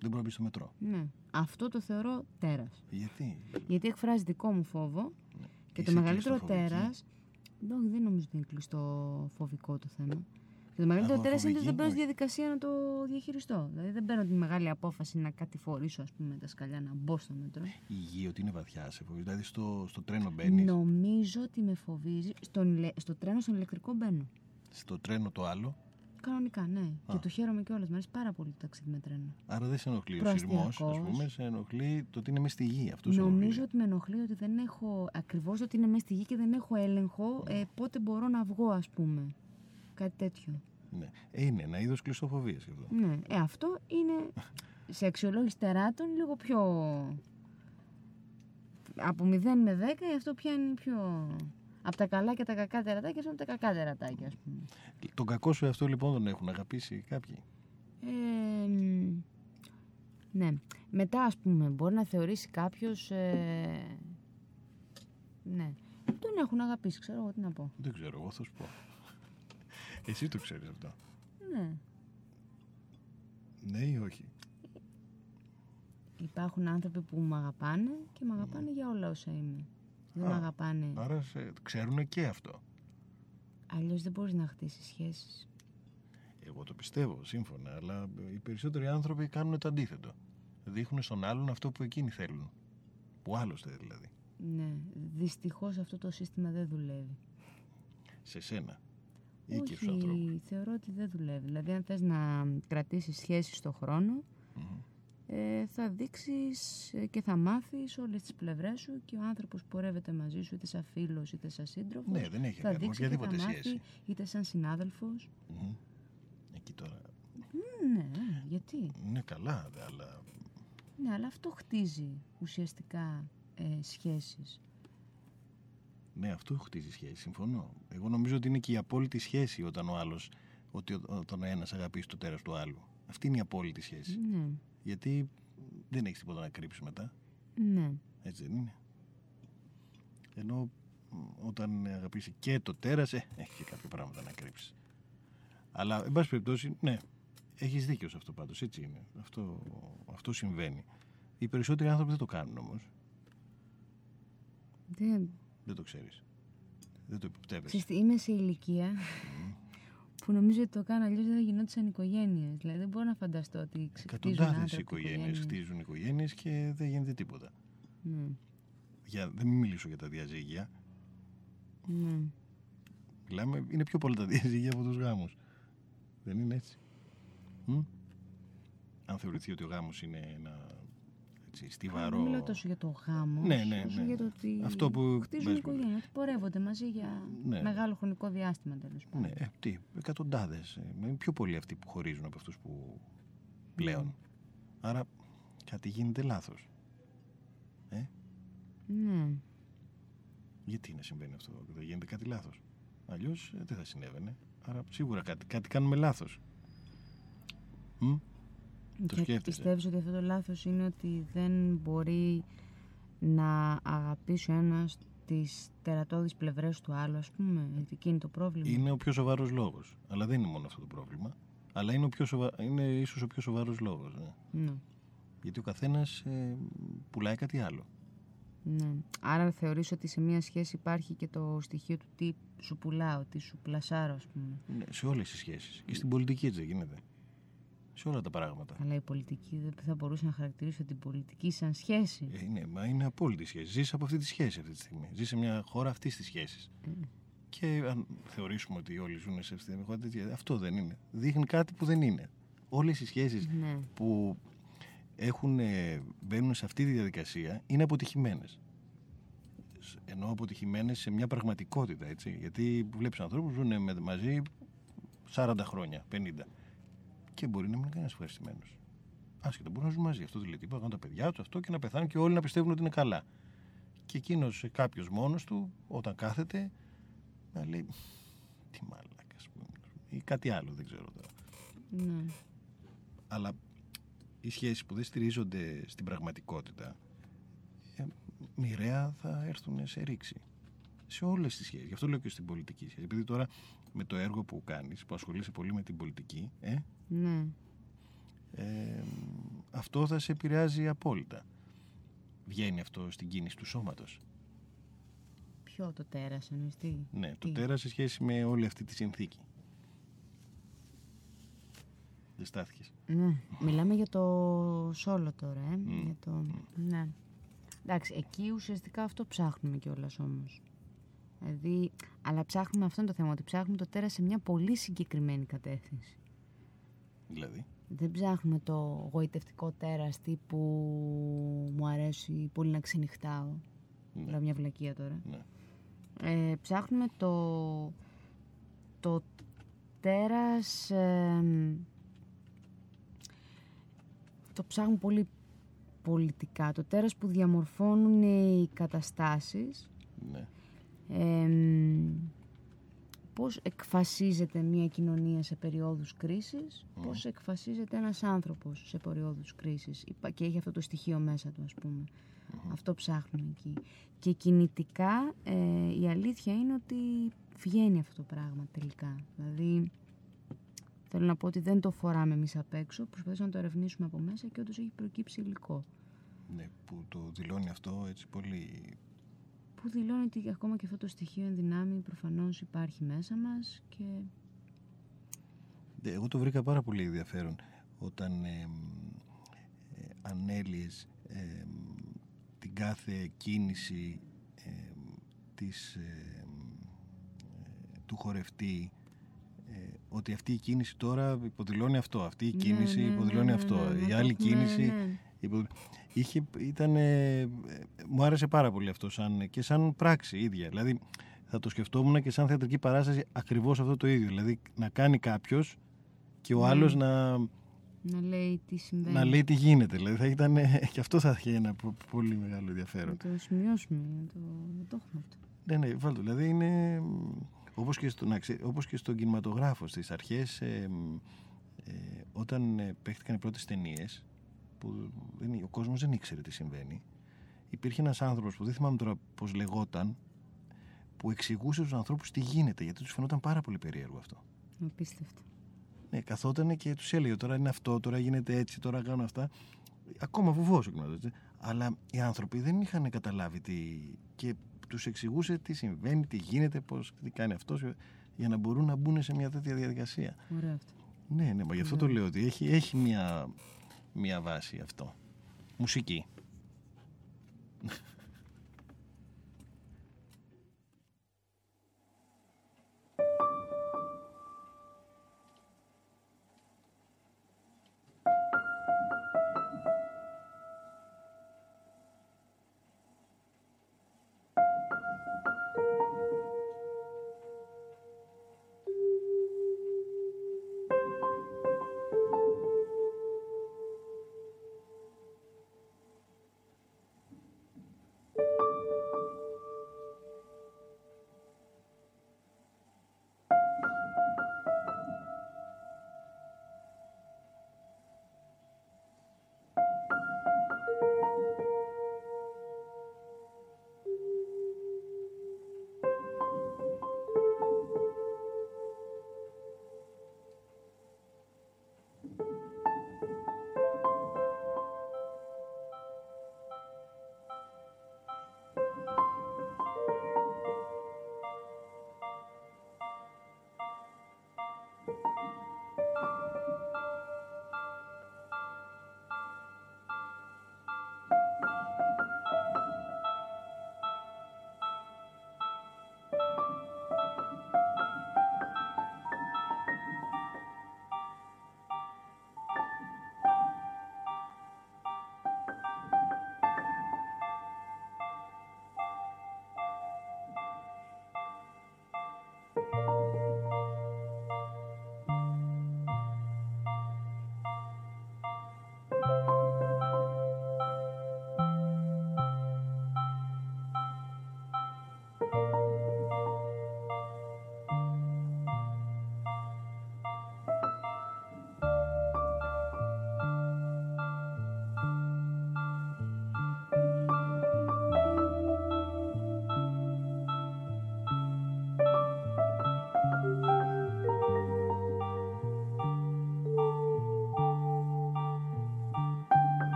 δεν μπορεί να μπει στο μετρό. Ναι. Αυτό το θεωρώ τέρας. Γιατί; Γιατί εκφράζει δικό μου φόβο και Είσαι το μεγαλύτερο κλειστοφοβική. τέρας... Όχι, δεν νομίζω ότι είναι κλειστό φοβικό το θέμα. Και το μεγαλύτερο Άμα τέρας είναι ότι φοβική, δεν μπαίνω στη όχι. διαδικασία να το διαχειριστώ. Δηλαδή δεν παίρνω τη μεγάλη απόφαση να κατηφορήσω ας πούμε, τα σκαλιά να μπω στο μέτρο. Η γη ότι είναι βαθιά σε φοβίζει. Δηλαδή στο, στο τρένο μπαίνεις. Νομίζω ότι με φοβίζει. Στον, ηλε- στο τρένο, στον ηλεκτρικό μπαίνω. Στο τρένο το άλλο. Κανονικά, ναι. Και το χαίρομαι κιόλας. Μου αρέσει πάρα πολύ το ταξίδι με τρένο. Άρα δεν σε ενοχλεί ο σειρμός, ας Προαστιακός. πούμε, σε ενοχλεί το ότι είναι μέσα στη γη. Αυτός σε Νομίζω ενοχλεί. ότι με ενοχλεί ότι δεν έχω. Ακριβώς ότι είναι μέσα στη γη και δεν έχω έλεγχο ε, πότε μπορώ να βγω, ας πούμε. Κάτι τέτοιο. Ναι. Ε, είναι ένα είδος κλειστοφοβία αυτό. Ναι. Ε, αυτό είναι σε αξιολόγηση τεράτων λίγο πιο. Από 0 με 10 αυτό πιάνει πιο. Από τα καλά και τα κακά τερατάκια, αυτό είναι τα κακά τερατάκια, ας πούμε. Τον κακό σου αυτό λοιπόν τον έχουν αγαπήσει κάποιοι; Ε, μ, ναι. Μετά, ας πούμε, μπορεί να θεωρήσει κάποιος... ε, ναι. Τον έχουν αγαπήσει, ξέρω εγώ τι να πω. Δεν ξέρω, εγώ θα σου πω. Εσύ το ξέρεις αυτό. Ναι. Ναι ή όχι; Υπάρχουν άνθρωποι που με αγαπάνε και με αγαπάνε για όλα όσα είμαι. Δεν με Α, αγαπάνε. Άρα σε, ξέρουν και αυτό. Αλλιώς δεν μπορείς να χτίσεις σχέσεις. Εγώ το πιστεύω, σύμφωνα, αλλά οι περισσότεροι άνθρωποι κάνουν το αντίθετο. Δείχνουν στον άλλον αυτό που εκείνοι θέλουν. Που άλλωστε δηλαδή. Ναι. Δυστυχώς αυτό το σύστημα δεν δουλεύει. Σε σένα. Ή και στους Όχι, ανθρώπους. θεωρώ ότι δεν δουλεύει. Δηλαδή, αν θες να κρατήσεις σχέση στον χρόνο, ε, θα δείξεις ε, και θα μάθεις όλες τις πλευρές σου και ο άνθρωπος που πορεύεται μαζί σου είτε σαν φίλος είτε σαν σύντροφος Ναι, δεν έχει θα να κάνει με δείξει και θα οποιαδήποτε μάθει σχέση. είτε σαν συνάδελφος Μμμ. Εκεί τώρα. ναι, γιατί; Είναι καλά, δε, αλλά ναι, αλλά αυτό χτίζει ουσιαστικά ε, σχέσεις ναι, αυτό χτίζει σχέση. Συμφωνώ. Εγώ νομίζω ότι είναι και η απόλυτη σχέση όταν ο άλλο, ότι ο- όταν ο ένας αγαπήσει το τέρας του άλλου. Αυτή είναι η απόλυτη σχέση. ναι, Γιατί δεν έχεις τίποτα να κρύψεις μετά. ναι Έτσι δεν είναι. Ενώ μ, όταν αγαπήσεις και το τέρας, ε, έχεις και κάποια πράγματα να κρύψεις. Αλλά, εν πάση περιπτώσει, ναι, έχεις δίκιο σε αυτό πάντως, έτσι είναι. Αυτό, αυτό συμβαίνει. Οι περισσότεροι άνθρωποι δεν το κάνουν όμως. δεν, Δεν το ξέρεις. Δεν το υποπτεύεσαι. Ξέρεις τι, είμαι σε ηλικία που νομίζω ότι το κάνω αλλιώς δεν θα γινόντουσαν οικογένειες. Δηλαδή δεν μπορώ να φανταστώ ότι ξεχτίζουν Εκατοντάδες άνθρωποι οικογένειες οικογένειες. χτίζουν οικογένειες και δεν γίνεται τίποτα. Ναι, Για, δεν μην μιλήσω για τα διαζύγια. ναι. Μιλάμε, είναι πιο πολλά τα διαζύγια από τους γάμους. Δεν είναι έτσι. Μ; Αν θεωρηθεί ότι ο γάμος είναι ένα έτσι, στιβαρό... Δεν μιλάω τόσο για το γάμο, Ναι, ναι, όσο ναι. για το ότι Αυτό που χτίζουν πες, οικογένεια, ότι πορεύονται μαζί για Ναι. μεγάλο χρονικό διάστημα τέλος πάντων. Ναι, ε, τι, εκατοντάδες. Ε, Είναι πιο πολλοί αυτοί που χωρίζουν από αυτούς που πλέον. Άρα κάτι γίνεται λάθος. Ε, Ναι. γιατί να συμβαίνει αυτό, δεν γίνεται κάτι λάθος. Αλλιώς ε, δεν θα συνέβαινε. Άρα σίγουρα κάτι, κάτι κάνουμε λάθος. Μ; Το Και σκέφτεσαι. πιστεύεις ότι αυτό το λάθος είναι ότι δεν μπορεί να αγαπήσει ο ένας τις τερατώδεις πλευρές του άλλου, ας πούμε; Γιατί εκεί είναι το πρόβλημα. Είναι ο πιο σοβαρός λόγος. Αλλά δεν είναι μόνο αυτό το πρόβλημα. Αλλά είναι, ο πιο σοβα... είναι ίσως ο πιο σοβαρός λόγος. Ναι. Ναι. Γιατί ο καθένας ε, πουλάει κάτι άλλο. ναι. Άρα θεωρείς ότι σε μια σχέση υπάρχει και το στοιχείο του τι σου πουλάω, τι σου πλασάρω, ας πούμε. Ναι, σε όλες τις σχέσεις. Και στην πολιτική έτσι δεν γίνεται. Σε όλα τα πράγματα. Αλλά η πολιτική δεν θα μπορούσε να χαρακτηρίσει την πολιτική σαν σχέση. Ε, είναι, μα είναι απόλυτη σχέση. Ζεις από αυτή τη σχέση αυτή τη στιγμή. Ζεις σε μια χώρα αυτής της σχέσης. Και αν θεωρήσουμε ότι όλοι ζουν σε αυτή τη χώρα, τέτοια, αυτό δεν είναι. Δείχνει κάτι που δεν είναι. Όλες οι σχέσεις Ναι. που έχουν, ε, μπαίνουν σε αυτή τη διαδικασία είναι αποτυχημένες. Σ- Ενώ αποτυχημένες σε μια πραγματικότητα, έτσι. Γιατί βλέπεις ανθρώπους που ζουν με- μαζί 40 χρόνια, 50. Και μπορεί να μην είναι κανένας ευχαριστημένος. Άσχετα, μπορούν να ζουν μαζί. Αυτό δεν λέει τίποτα. Να κάνουν τα παιδιά του αυτό και να πεθάνουν και όλοι να πιστεύουν ότι είναι καλά. Και εκείνος κάποιος μόνος του, όταν κάθεται, να λέει. Τι μάλακα, α πούμε. Ή κάτι άλλο, δεν ξέρω τώρα. ναι. Αλλά οι σχέσεις που δεν στηρίζονται στην πραγματικότητα ε, μοιραία θα έρθουν σε ρήξη. Σε όλες τις σχέσεις. Γι' αυτό λέω και στην πολιτική σχέση. Επειδή τώρα με το έργο που κάνεις, που ασχολείσαι πολύ με την πολιτική, ε, ναι. ε, αυτό θα σε επηρεάζει απόλυτα. Βγαίνει αυτό στην κίνηση του σώματος. Ποιο το τέρας εννοείς τι; Ναι, το Τι; τέρας σε σχέση με όλη αυτή τη συνθήκη. Δεν στάθηκες. Ναι. Μιλάμε για το σόλο τώρα, ε. Μμ. Για το... Ναι. Εντάξει, εκεί ουσιαστικά αυτό ψάχνουμε κιόλας όμως. Δηλαδή, αλλά ψάχνουμε αυτό είναι το θέμα, ότι ψάχνουμε το τέρας σε μια πολύ συγκεκριμένη κατεύθυνση. Δηλαδή. Δεν ψάχνουμε το γοητευτικό τέρας τύπου μου αρέσει πολύ να ξενυχτάω. Ναι. Λέω μια βλακεία τώρα. Ναι. Ε, ψάχνουμε το, το τέρας... εμ, το ψάχνουμε πολύ πολιτικά. Το τέρας που διαμορφώνουν οι καταστάσεις. ναι. εμ, πώς εκφασίζεται μια κοινωνία σε περιόδους κρίσης, πώς εκφασίζεται ένας άνθρωπος σε περιόδους κρίσης Υπά- και έχει αυτό το στοιχείο μέσα του ας πούμε. Αυτό ψάχνουμε εκεί. Και κινητικά ε, η αλήθεια είναι ότι βγαίνει αυτό το πράγμα τελικά. Δηλαδή θέλω να πω ότι δεν το φοράμε εμείς απ' έξω, προσπαθήσαμε να το ερευνήσουμε από μέσα και όντως έχει προκύψει υλικό. ναι, που το δηλώνει αυτό έτσι πολύ Που δηλώνει ότι ακόμα και αυτό το στοιχείο εν δυνάμει προφανώς υπάρχει μέσα μας και Ναι, Εγώ το βρήκα πάρα πολύ ενδιαφέρον όταν ε, ε, ανέλυες ε, την κάθε κίνηση ε, της, ε, ε, του χορευτή ε, ότι αυτή η κίνηση τώρα υποδηλώνει αυτό, αυτή η Ναι, κίνηση ναι, ναι, υποδηλώνει ναι, αυτό, ναι, να η το άλλη έχουμε, κίνηση... ναι. υπο- Είχε, ήταν, ε, μου άρεσε πάρα πολύ αυτό σαν, και σαν πράξη ίδια. Δηλαδή θα το σκεφτόμουν και σαν θεατρική παράσταση ακριβώς αυτό το ίδιο. Δηλαδή να κάνει κάποιος και ο Ναι. άλλος να, Να λέει τι συμβαίνει. να λέει τι γίνεται. Δηλαδή θα ήταν, και αυτό θα είχε ένα πο- πολύ μεγάλο ενδιαφέρον. Να το σημειώσουμε, να το, να το έχουμε αυτό. Ναι, ναι, βάλτε. το. Δηλαδή είναι μ, όπως και, στο, να ξέ- όπως και στον κινηματογράφο στις αρχές ε, μ, ε, όταν ε, παίχτηκαν οι πρώτες ταινίες που δεν, ο κόσμος δεν ήξερε τι συμβαίνει υπήρχε ένας άνθρωπος που δεν θυμάμαι τώρα πώς λεγόταν που εξηγούσε στους ανθρώπους τι γίνεται γιατί τους φαινόταν πάρα πολύ περίεργο αυτό. Απίστευτο. Ναι, καθόταν και τους έλεγε τώρα είναι αυτό, τώρα γίνεται έτσι, τώρα κάνω αυτά. Ακόμα φοβόσουν έτσι. Αλλά οι άνθρωποι δεν είχαν καταλάβει τι. και τους εξηγούσε τι συμβαίνει, τι γίνεται, πώς, τι κάνει αυτός, για να μπορούν να μπουν σε μια τέτοια διαδικασία. Ωραίο αυτό. Ναι, ναι, μα γι' αυτό το λέω ότι έχει, έχει μια, μια βάση αυτό. Μουσική.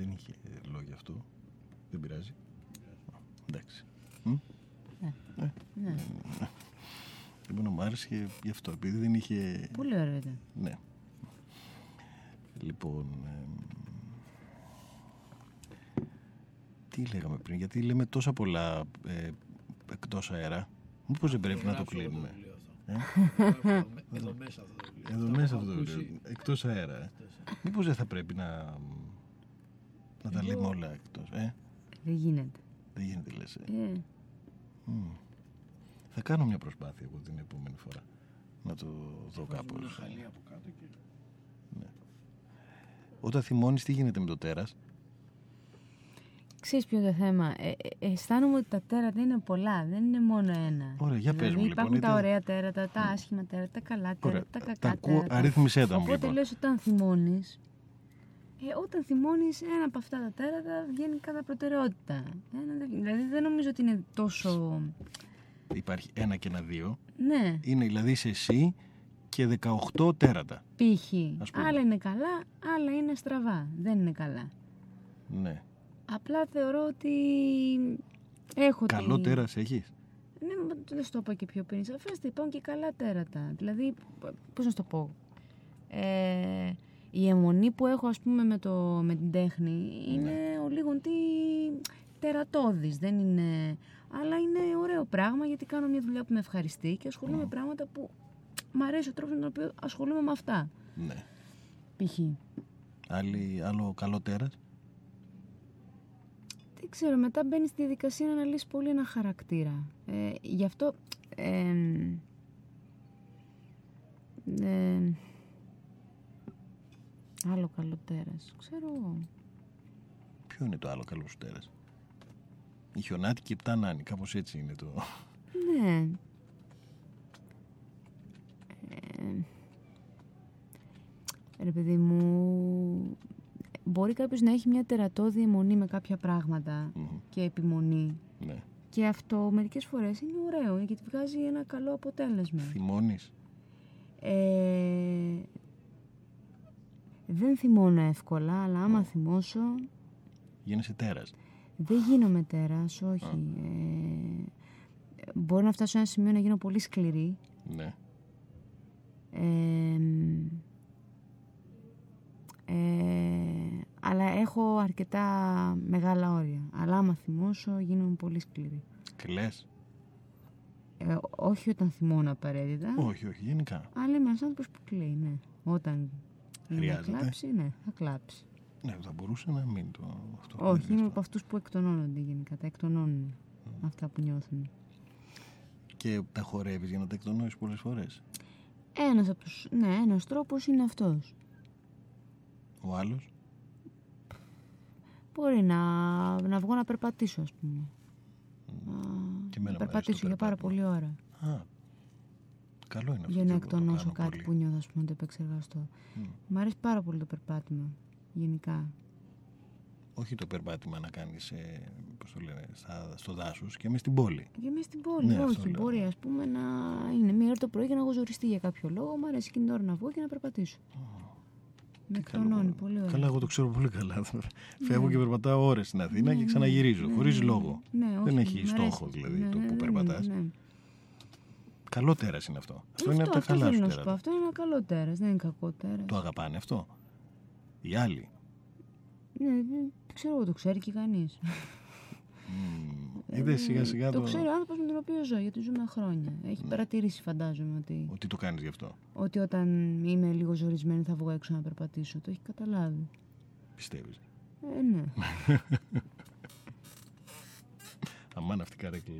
Δεν είχε λόγια αυτό. Δεν πειράζει. Εντάξει. Μ; Ναι. Λοιπόν, μου άρεσε γι' αυτό, επειδή δεν είχε... Πολύ ωραίο ήταν. Ναι. Λοιπόν. εμ, τι λέγαμε πριν, γιατί λέμε τόσα πολλά ε, εκτός αέρα. Μήπως δεν πρέπει να το Γράψω εγώ κλείνουμε; βιβλίο αυτό. Ε; Εδώ μέσα αυτό το βιβλίο. Εδώ Αυτό μέσα έχω αυτό το ακούσει. βιβλίο. Εκτός αέρα. ε. Μήπως δεν θα πρέπει να, να τα λέμε όλα εκτός. Ε; Δεν γίνεται. Δεν γίνεται λες. Ε. Ε, Μμ. Θα κάνω μια προσπάθεια εγώ την επόμενη φορά. Να το δω Βάζουμε κάπως. ένα χαλί από κάτω και Όταν θυμώνεις τι γίνεται με το τέρας; Ξέρεις ποιο είναι το θέμα; Ε, ε, αισθάνομαι ότι τα τέρατα είναι πολλά, δεν είναι μόνο ένα. Ωραία, για πες δηλαδή, μου, λοιπόν, υπάρχουν τα είτε- ωραία τέρατα, τα άσχημα τέρατα, τα καλά τέρατα, Ωραία, τα τα κακά ακούω, τέρατα. αρίθμησέ τα μου, Οπότε λοιπόν. λες όταν θυμώνεις, ε, όταν θυμώνεις ένα από αυτά τα τέρατα βγαίνει κατά προτεραιότητα. Ένα, δεν- δηλαδή δεν νομίζω ότι είναι τόσο... Υπάρχει ένα και ένα δύο. Ναι, Είναι δηλαδή σε εσύ και 18 τέρατα. π.χ. Ας πούμε. Άλλα είναι καλά, άλλα είναι στραβά. Δεν είναι καλά. Ναι. Απλά θεωρώ ότι έχω Καλό τη... τέρας έχεις; Ναι, μα δεν σου το είπα και πιο πριν. Σαφέστε, υπάρχουν και καλά τέρατα. Δηλαδή, πώς να σου το πω; Ε, η αιμονή που έχω, ας πούμε, με, το, με την τέχνη είναι ο λίγον τι τερατώδης. Δεν είναι... Αλλά είναι ωραίο πράγμα γιατί κάνω μια δουλειά που με ευχαριστεί και ασχολούμαι με πράγματα που μ' αρέσει ο τρόπος με τον οποίο ασχολούμαι με αυτά. Ναι. Π.χ. Άλλη, άλλο καλό τέρας; Δεν ξέρω, μετά μπαίνει στη διαδικασία να αναλύσεις πολύ ένα χαρακτήρα. Ε, γι' αυτό. Ε, ε, άλλο καλό τέρας. Ξέρω εγώ. Ποιο είναι το άλλο καλό σου τέρας; Η χιονάτη και η πτανάνη. Κάπως έτσι είναι το... Ναι. Ε, ρε παιδί μου, μπορεί κάποιος να έχει μια τερατώδη αιμονή με κάποια πράγματα Μμμ. και επιμονή. Ναι. Και αυτό μερικές φορές είναι ωραίο γιατί βγάζει ένα καλό αποτέλεσμα. Θυμώνεις; Ε, δεν θυμώνω εύκολα, αλλά άμα θυμώσω Γίνεσαι τέρας. δεν γίνομαι τέρας, όχι. Ε, μπορεί να φτάσω σε ένα σημείο να γίνω πολύ σκληρή. Ναι. Ε, ε, αλλά έχω αρκετά μεγάλα όρια. Αλλά άμα θυμώσω γίνομαι πολύ σκληρή. Κλαις. Ε, όχι όταν θυμώνω απαραίτητα. Όχι, όχι, γενικά. Αλλά είμαι ένας άνθρωπος που κλαίει, ναι. Όταν είναι να Χρειάζεται. κλάψει, ναι, θα κλάψει. Ναι, θα μπορούσε να μην το... Αυτό που Όχι, λες είμαι τώρα. από αυτούς που εκτονώνονται γενικά. Τα εκτονώνουν αυτά που νιώθουν. Και τα χορεύεις για να τα εκτονώσεις πολλές φορές. Ένας από τους, ναι, ένας τρόπος είναι αυτός. Ο άλλος; Μπορεί να, να βγω να περπατήσω, ας πούμε. Και εμένα να μου αρέσει το περπατήσω για πάρα περπάτημα. πολλή ώρα. Α, καλό είναι αυτό. για και να εγώ το εκτονώσω κάνω κάτι πολύ. που νιώθω, ας πούμε, να το επεξεργαστώ. Μμ. Μ' αρέσει πάρα πολύ το περπάτημα, γενικά. Όχι το περπάτημα να κάνεις, ε, πώς το λένε, στα, στο δάσος και μες στην πόλη. Και μέσα στην πόλη, Ναι, αυτό όχι. λέω. Μπορεί, ας πούμε, να είναι μία ώρα το πρωί και να έχω ζοριστεί για κάποιο λόγο. Μ' αρέσει εκείνη την ώρα να βγω και να περπατήσω. Με Καλό. εκτονώνει πολύ ωραία. Καλά, εγώ το ξέρω πολύ καλά. Φεύγω και περπατάω ώρες στην Αθήνα και ξαναγυρίζω, Ναι, χωρίς ναι, λόγο. ναι, Δεν όχι, έχει μ' στόχο αρέσει. δηλαδή Ναι, το ναι, που ναι, περπατάς. ναι, ναι. Καλό τέρας είναι αυτό. Αυτό είναι από τα αυτό καλά θέλω σου να σου πω. τέρατα. Αυτό είναι ένα καλό τέρας, δεν είναι κακό τέρας. Το αγαπάνε αυτό. Οι άλλοι. Ναι, δεν ξέρω εγώ, το ξέρει και κανείς. Είδες σιγά σιγά Ε, το το... ξέρει ο άνθρωπος με τον οποίο ζω, γιατί ζούμε χρόνια. Έχει παρατηρήσει, φαντάζομαι, ότι, ότι το κάνεις γι' αυτό. ότι όταν είμαι λίγο ζορισμένη θα βγω έξω να περπατήσω. Το έχει καταλάβει. Πιστεύεις. Ε, ναι. Αμάν αυτή η καρέκλα.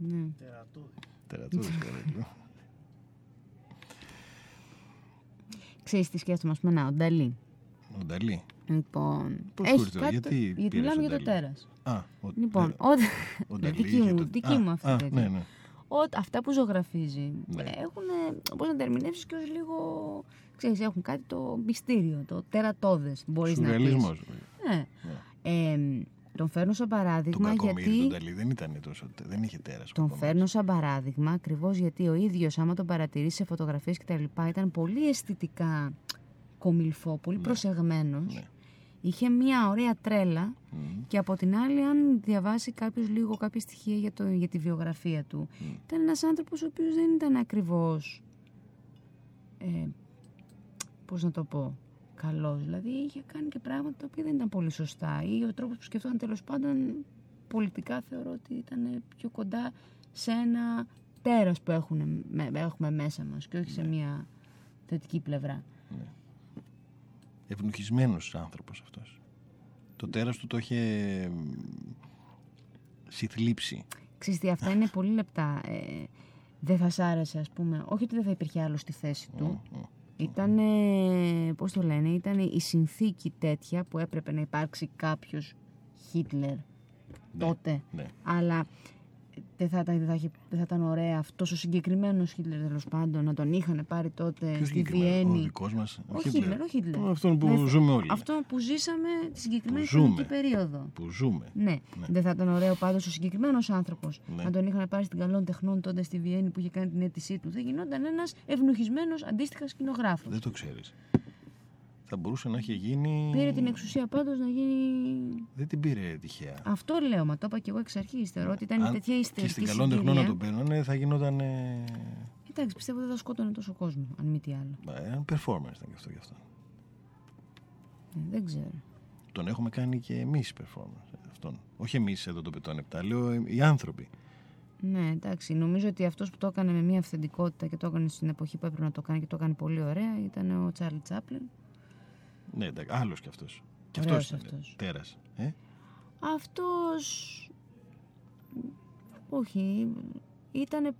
Λουκά. ναι. Τερατώδης. Τερατώδης καρέκλα. Ξέρεις τι σκέφτομαι, ας πούμε, να, ο Νταλή. Ο Νταλή. Λοιπόν, Πώς σου ήρθε, γιατί γιατί πήρες μιλάμε τον για το Νταλή; τέρας. Α, ο, Λοιπόν, ε, όταν... ο Νταλή δική είχε μου, το- δική Α, μου αυτή α, η τέτοια. ναι, ναι. Ό, αυτά που ζωγραφίζει Ναι. έχουν, πώς να τα ερμηνεύσεις και ως λίγο, ξέρεις, έχουν κάτι το μυστήριο, το τερατώδες, μπορείς να πεις. Σουρεαλισμός. Ναι. Ε, τον φέρνω σαν Το παράδειγμα κακομοίρι γιατί... του Νταλή δεν ήταν τόσο... Δεν είχε τέρας. ο Τον κακομοίρης. φέρνω σαν παράδειγμα ακριβώς γιατί ο ίδιος, άμα τον παρατηρήσει σε φωτογραφίες κτλ., ήταν πολύ αισθητικά κομιλφό, πολύ προσεγμένος. Ναι. Είχε μια ωραία τρέλα Μμ. και από την άλλη, αν διαβάσει κάποιος λίγο κάποια στοιχεία για, το, για τη βιογραφία του, ήταν ένας άνθρωπος ο οποίος δεν ήταν ακριβώς. Ε, πώς να το πω, καλός. Δηλαδή είχε κάνει και πράγματα τα οποία δεν ήταν πολύ σωστά ή ο τρόπος που σκεφτόταν τέλος πάντων πολιτικά θεωρώ ότι ήταν πιο κοντά σε ένα τέρας που έχουν, με- έχουμε μέσα μας και όχι σε μια θετική πλευρά. Ευνοχισμένος άνθρωπος αυτός. Το τέρας του το είχε μ, συθλίψει. Ξέρεις τι, αυτά είναι πολύ λεπτά. Ε, δεν θα σ' άρεσε, ας πούμε. Όχι ότι δεν θα υπήρχε άλλο στη θέση του. Ήταν, πώς το λένε, ήταν η συνθήκη τέτοια που έπρεπε να υπάρξει κάποιος Χίτλερ τότε. ναι. Αλλά δεν θα, ήταν- δεν, θα, είχε- δεν θα ήταν ωραία αυτός ο συγκεκριμένος Χίτλερ τέλος πάντων να τον είχαν πάρει τότε Ποιος στη συγκεκριμένο, ο Βιέννη. δικός μας, Ο Χίτλερ, ο Χίτλερ. Αυτόν που Ναι, ζούμε όλοι. Αυτό που ζήσαμε τη συγκεκριμένη Που ζούμε. χρονική περίοδο. Που ζούμε. Ναι. δεν θα ήταν ωραίο πάντως ο συγκεκριμένος άνθρωπος Ναι. να τον είχαν πάρει στην καλών τεχνών τότε στη Βιέννη που είχε κάνει την αίτησή του. Δεν γινόταν ένας ευνοχισμένος αντίστοιχα σκηνογράφος. Δεν το ξέρεις. Θα μπορούσε να έχει γίνει... Πήρε την εξουσία πάντως να γίνει. Δεν την πήρε τυχαία. Αυτό λέω, μα το είπα και εγώ εξ αρχής. Θεωρώ ότι ήταν Αν τέτοια και ιστερική στην καλών τεχνών να συγκυρία. τον παίρνανε θα γινόταν... Ε, Εντάξει, πιστεύω δεν θα σκότωνε τόσο κόσμο, αν μη τι άλλο. ένα performance ήταν και αυτό γι' αυτό. Ε, δεν ξέρω. Τον έχουμε κάνει και εμείς performance. ε, Αυτόν. Όχι εμείς εδώ το πετών 7, λέω ε, οι άνθρωποι. Ναι, εντάξει. Νομίζω ότι αυτός που το έκανε με μια αυθεντικότητα και το έκανε στην εποχή που έπρεπε να το κάνει και το έκανε πολύ ωραία ήταν ο Τσάρλι Τσάπλιν. Ναι, εντάξει, άλλος κι αυτός. Και Ωραίος αυτός ήταν αυτός. τέρας. Ε; Αυτός... Όχι, ήταν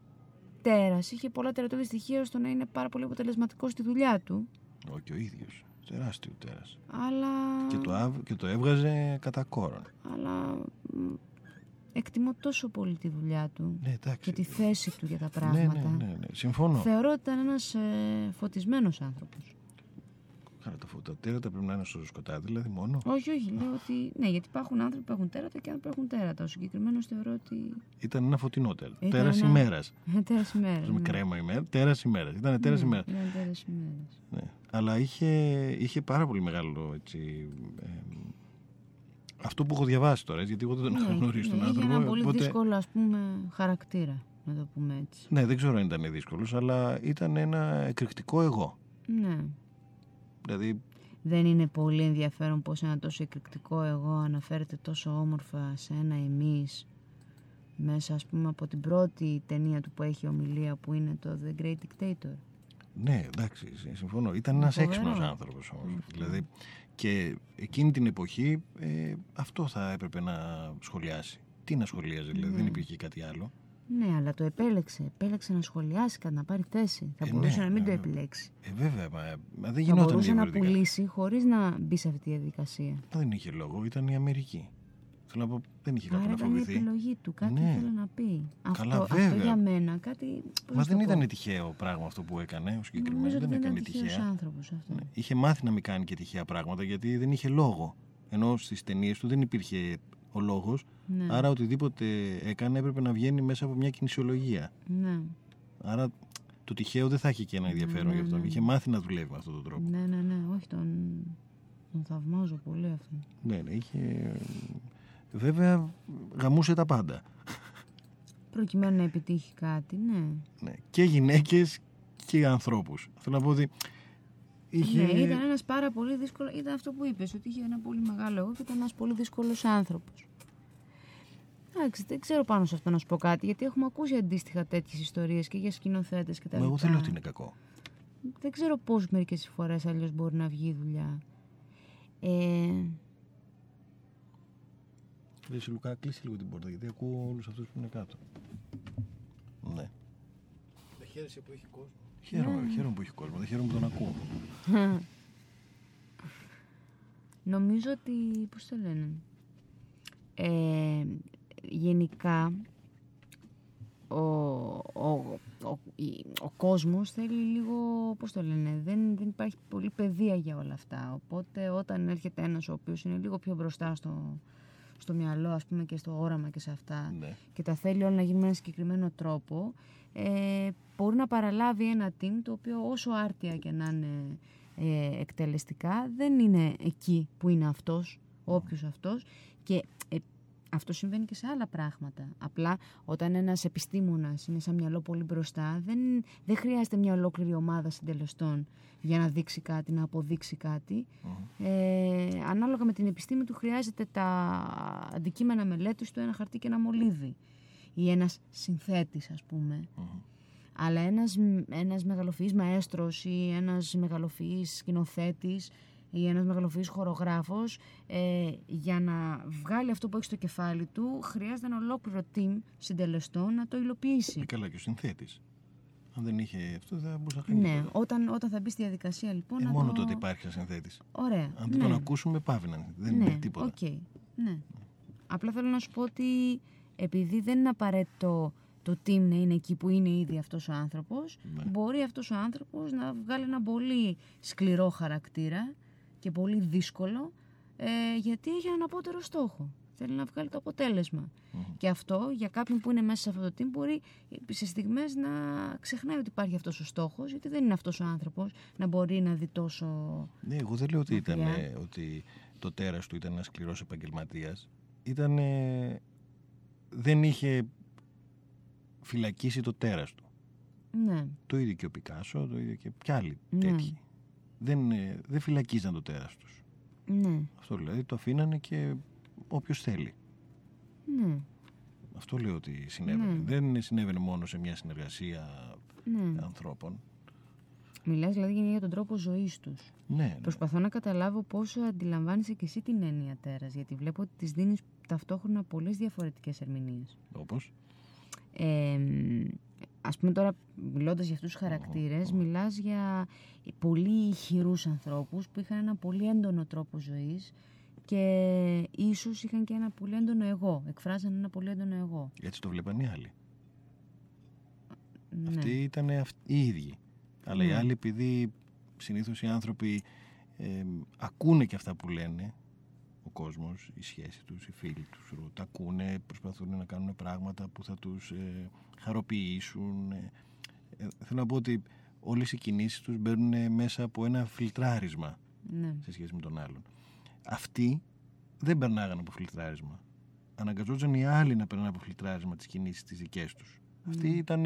τέρας. Είχε πολλά τερατώδη στοιχεία ώστε να είναι πάρα πολύ αποτελεσματικός στη δουλειά του. Όχι και ο ίδιος. Τεράστιο τέρας. Αλλά... Και, το, άβ- και το έβγαζε κατά κόρον. Αλλά... μ, Εκτιμώ τόσο πολύ τη δουλειά του Ναι, εντάξει. και τη θέση του για τα ναι, πράγματα. ναι, ναι, ναι. Συμφωνώ. Θεωρώ ότι ήταν ένας ε, φωτισμένος άνθρωπος. Καλά, τα, φω- τα τέρατα πρέπει να είναι στο σκοτάδι, δηλαδή μόνο. Όχι, όχι, λέω ότι... Ναι, γιατί υπάρχουν άνθρωποι που έχουν τέρατα και άνθρωποι που έχουν τέρατα. Ο συγκεκριμένος θεωρώ ότι... Ήταν ένα φωτεινό τέρα. Ήταν Τέρας ένα- ημέρας. Τέρας ημέρας. Με ναι. κρέμα ημέρα. Τέρας ημέρας. Ήταν τέρας Ναι, ημέρας. Ήταν τέρας ημέρας. Ναι. Αλλά είχε, είχε πάρα πολύ μεγάλο έτσι, ε, αυτό που έχω διαβάσει τώρα, έτσι, γιατί εγώ δεν τον έχω Ναι, γνωρίσει τον ναι, άνθρωπο. Είχε ένα πολύ οπότε- δύσκολο, ας πούμε, χαρακτήρα, να το πούμε έτσι. Ναι, δεν ξέρω αν ήταν δύσκολος, αλλά ήταν ένα εκρηκτικό εγώ. Ναι. Δηλαδή, Δεν είναι πολύ ενδιαφέρον πως ένα τόσο εκρηκτικό εγώ αναφέρεται τόσο όμορφα σε ένα εμείς μέσα, ας πούμε, από την πρώτη ταινία του που έχει ομιλία που είναι το The Great Dictator. ναι, εντάξει, συ- συμφωνώ. Ήταν ένας Φοβερό. έξυπνος άνθρωπος όμως. Δηλαδή, και εκείνη την εποχή ε, αυτό θα έπρεπε να σχολιάσει. Τι να σχολιάζει, δηλαδή, Ναι. δεν υπήρχε κάτι άλλο. Ναι, αλλά το επέλεξε. Επέλεξε να σχολιάσει κάτι, να πάρει θέση. Θα Ε, μπορούσε ναι, να μην ναι, το ναι. επιλέξει. Ε, βέβαια, μα, μα δεν Θα γινόταν μπορούσε να διαφορετικά. πουλήσει χωρίς να μπει σε αυτή τη διαδικασία. Δεν είχε λόγο, ήταν η Αμερική. Θέλω να πω, δεν είχε κάπου Άρα να ήταν η φοβηθεί. επιλογή του. Κάτι Ναι. ήθελε να πει. Καλά, αυτό, αυτό βέβαια. για μένα κάτι. πώς Μα να δεν το πω. ήταν τυχαίο πράγμα αυτό που έκανε ο συγκεκριμένο. Νομίζω Δεν ότι δεν έκανε ήταν τυχαίος τυχαία. άνθρωπος αυτό. Ναι. Είχε μάθει να μην κάνει και τυχαία πράγματα γιατί δεν είχε λόγο. Ενώ στις ταινίες του δεν υπήρχε ο λόγος. Ναι. Άρα οτιδήποτε έκανε έπρεπε να βγαίνει μέσα από μια κινησιολογία. Ναι. Άρα το τυχαίο δεν θα είχε και ένα ενδιαφέρον ναι, γι' αυτόν. ναι. Είχε μάθει να δουλεύει με αυτόν τον τρόπο. ναι, ναι, ναι, όχι τον, τον θαυμάζω πολύ αυτόν. Ναι, ναι, είχε. Βέβαια, γαμούσε τα πάντα. Προκειμένου να επιτύχει κάτι, ναι. Ναι. Και γυναίκες και ανθρώπους. Θέλω να πω ότι. Είχε... Ναι, ήταν ένας πάρα πολύ δύσκολο. Ήταν αυτό που είπες, ότι είχε ένα πολύ μεγάλο εγώ και ήταν ένας πολύ δύσκολος άνθρωπος. Εντάξει, δεν ξέρω πάνω σε αυτό να σου πω κάτι, γιατί έχουμε ακούσει αντίστοιχα τέτοιες ιστορίες και για σκηνοθέτες και τα Μα εγώ λοιπά. δεν λέω ότι είναι κακό. Δεν ξέρω πώς μερικές φορές αλλιώς μπορεί να βγει η δουλειά. Ε, Ρε εσύ, Λουκά, κλείσει λίγο την πόρτα γιατί ακούω όλους αυτούς που είναι κάτω. Ναι. Δεν χαίρεσαι που έχει κόσμο. Χαίρομαι, Ναι. χαίρομαι που έχει κόσμο. Δεν χαίρομαι που τον ακούω. νομίζω ότι, πώς το λένε, ε, γενικά ο, ο, ο, η- ο κόσμος θέλει λίγο, πώς το λένε, δεν, δεν υπάρχει πολύ παιδεία για όλα αυτά. Οπότε όταν έρχεται ένας ο οποίος είναι λίγο πιο μπροστά στο, στο μυαλό ας πούμε και στο όραμα και σε αυτά Ναι. και τα θέλει όλα να γίνουν με ένα συγκεκριμένο τρόπο ε, μπορεί να παραλάβει ένα team το οποίο όσο άρτια και να είναι ε, εκτελεστικά δεν είναι εκεί που είναι αυτός, όποιος αυτός και ε, Αυτό συμβαίνει και σε άλλα πράγματα. Απλά όταν ένας επιστήμονας είναι σαν μυαλό πολύ μπροστά, δεν, δεν χρειάζεται μια ολόκληρη ομάδα συντελεστών για να δείξει κάτι, να αποδείξει κάτι. Ε, ανάλογα με την επιστήμη του χρειάζεται τα αντικείμενα μελέτης του, ένα χαρτί και ένα μολύβι. Ή ένας συνθέτης, ας πούμε. Αλλά ένας, ένας μεγαλοφυής μαέστρος ή ένας μεγαλοφυής σκηνοθέτης ή ένας μεγαλοφυής χορογράφος ε, για να βγάλει αυτό που έχει στο κεφάλι του χρειάζεται ένα ολόκληρο team συντελεστών να το υλοποιήσει. Ε, καλά και ο συνθέτης. Αν δεν είχε αυτό δεν θα μπορούσε να κάνει Ναι, τίποτα. όταν, όταν θα μπει στη διαδικασία λοιπόν Ε, να μόνο το... τότε υπάρχει ένα συνθέτης. Ωραία. Αν δεν ναι. τον ακούσουμε παύει να είναι. Δεν ναι, είναι τίποτα. οκ. Ναι. Απλά θέλω να σου πω ότι επειδή δεν είναι απαραίτητο το team να είναι εκεί που είναι ήδη αυτός ο άνθρωπος, Ναι. μπορεί αυτός ο άνθρωπος να βγάλει ένα πολύ σκληρό χαρακτήρα και πολύ δύσκολο, ε, γιατί έχει έναν απότερο στόχο. Θέλει να βγάλει το αποτέλεσμα. Και αυτό για κάποιον που είναι μέσα σε αυτό το team μπορεί σε στιγμές να ξεχνάει ότι υπάρχει αυτός ο στόχος, γιατί δεν είναι αυτός ο άνθρωπος να μπορεί να δει τόσο... Ναι, εγώ δεν λέω ότι, ήταν, Μακριά. ε, ότι το τέρας του ήταν ένας σκληρός επαγγελματίας. Ήταν, ε, δεν είχε φυλακίσει το τέρας του. Ναι, Το ίδιο και ο Πικάσο, το ίδιο και κι άλλοι Ναι. τέτοιοι. Δεν, ε, δεν φυλακίζαν το τέρας τους. ναι, Αυτό δηλαδή το αφήνανε και όποιος θέλει. ναι, Αυτό λέω ότι συνέβαινε. Ναι. Δεν συνέβαινε μόνο σε μια συνεργασία ναι. ανθρώπων. Μιλάς δηλαδή για τον τρόπο ζωής τους. Ναι, ναι. Προσπαθώ να καταλάβω πόσο αντιλαμβάνεσαι και εσύ την έννοια τέρας, γιατί βλέπω ότι της δίνεις ταυτόχρονα πολλές διαφορετικές ερμηνείες. όπως; Ε, ας πούμε τώρα μιλώντας για αυτούς τους χαρακτήρες, μιλάς για πολύ ηχηρούς ανθρώπους που είχαν ένα πολύ έντονο τρόπο ζωής και ίσως είχαν και ένα πολύ έντονο εγώ, εκφράζαν ένα πολύ έντονο εγώ. έτσι το βλέπαν οι άλλοι. Ναι. Αυτοί ήταν αυτοί, οι ίδιοι. Αλλά οι Ναι. άλλοι επειδή συνήθως οι άνθρωποι ε, ακούνε και αυτά που λένε ο κόσμος, η σχέση τους, οι φίλοι τους, ξέρω, τα ακούνε, προσπαθούν να κάνουν πράγματα που θα τους ε, χαροποιήσουν. Ε, ε, θέλω να πω ότι όλες οι κινήσεις τους μπαίνουν μέσα από ένα φιλτράρισμα ναι. σε σχέση με τον άλλον. Αυτοί δεν περνάγαν από φιλτράρισμα. Αναγκαζόταν οι άλλοι να περνάνε από φιλτράρισμα τις κινήσεις τις δικές τους. Αυτοί ήταν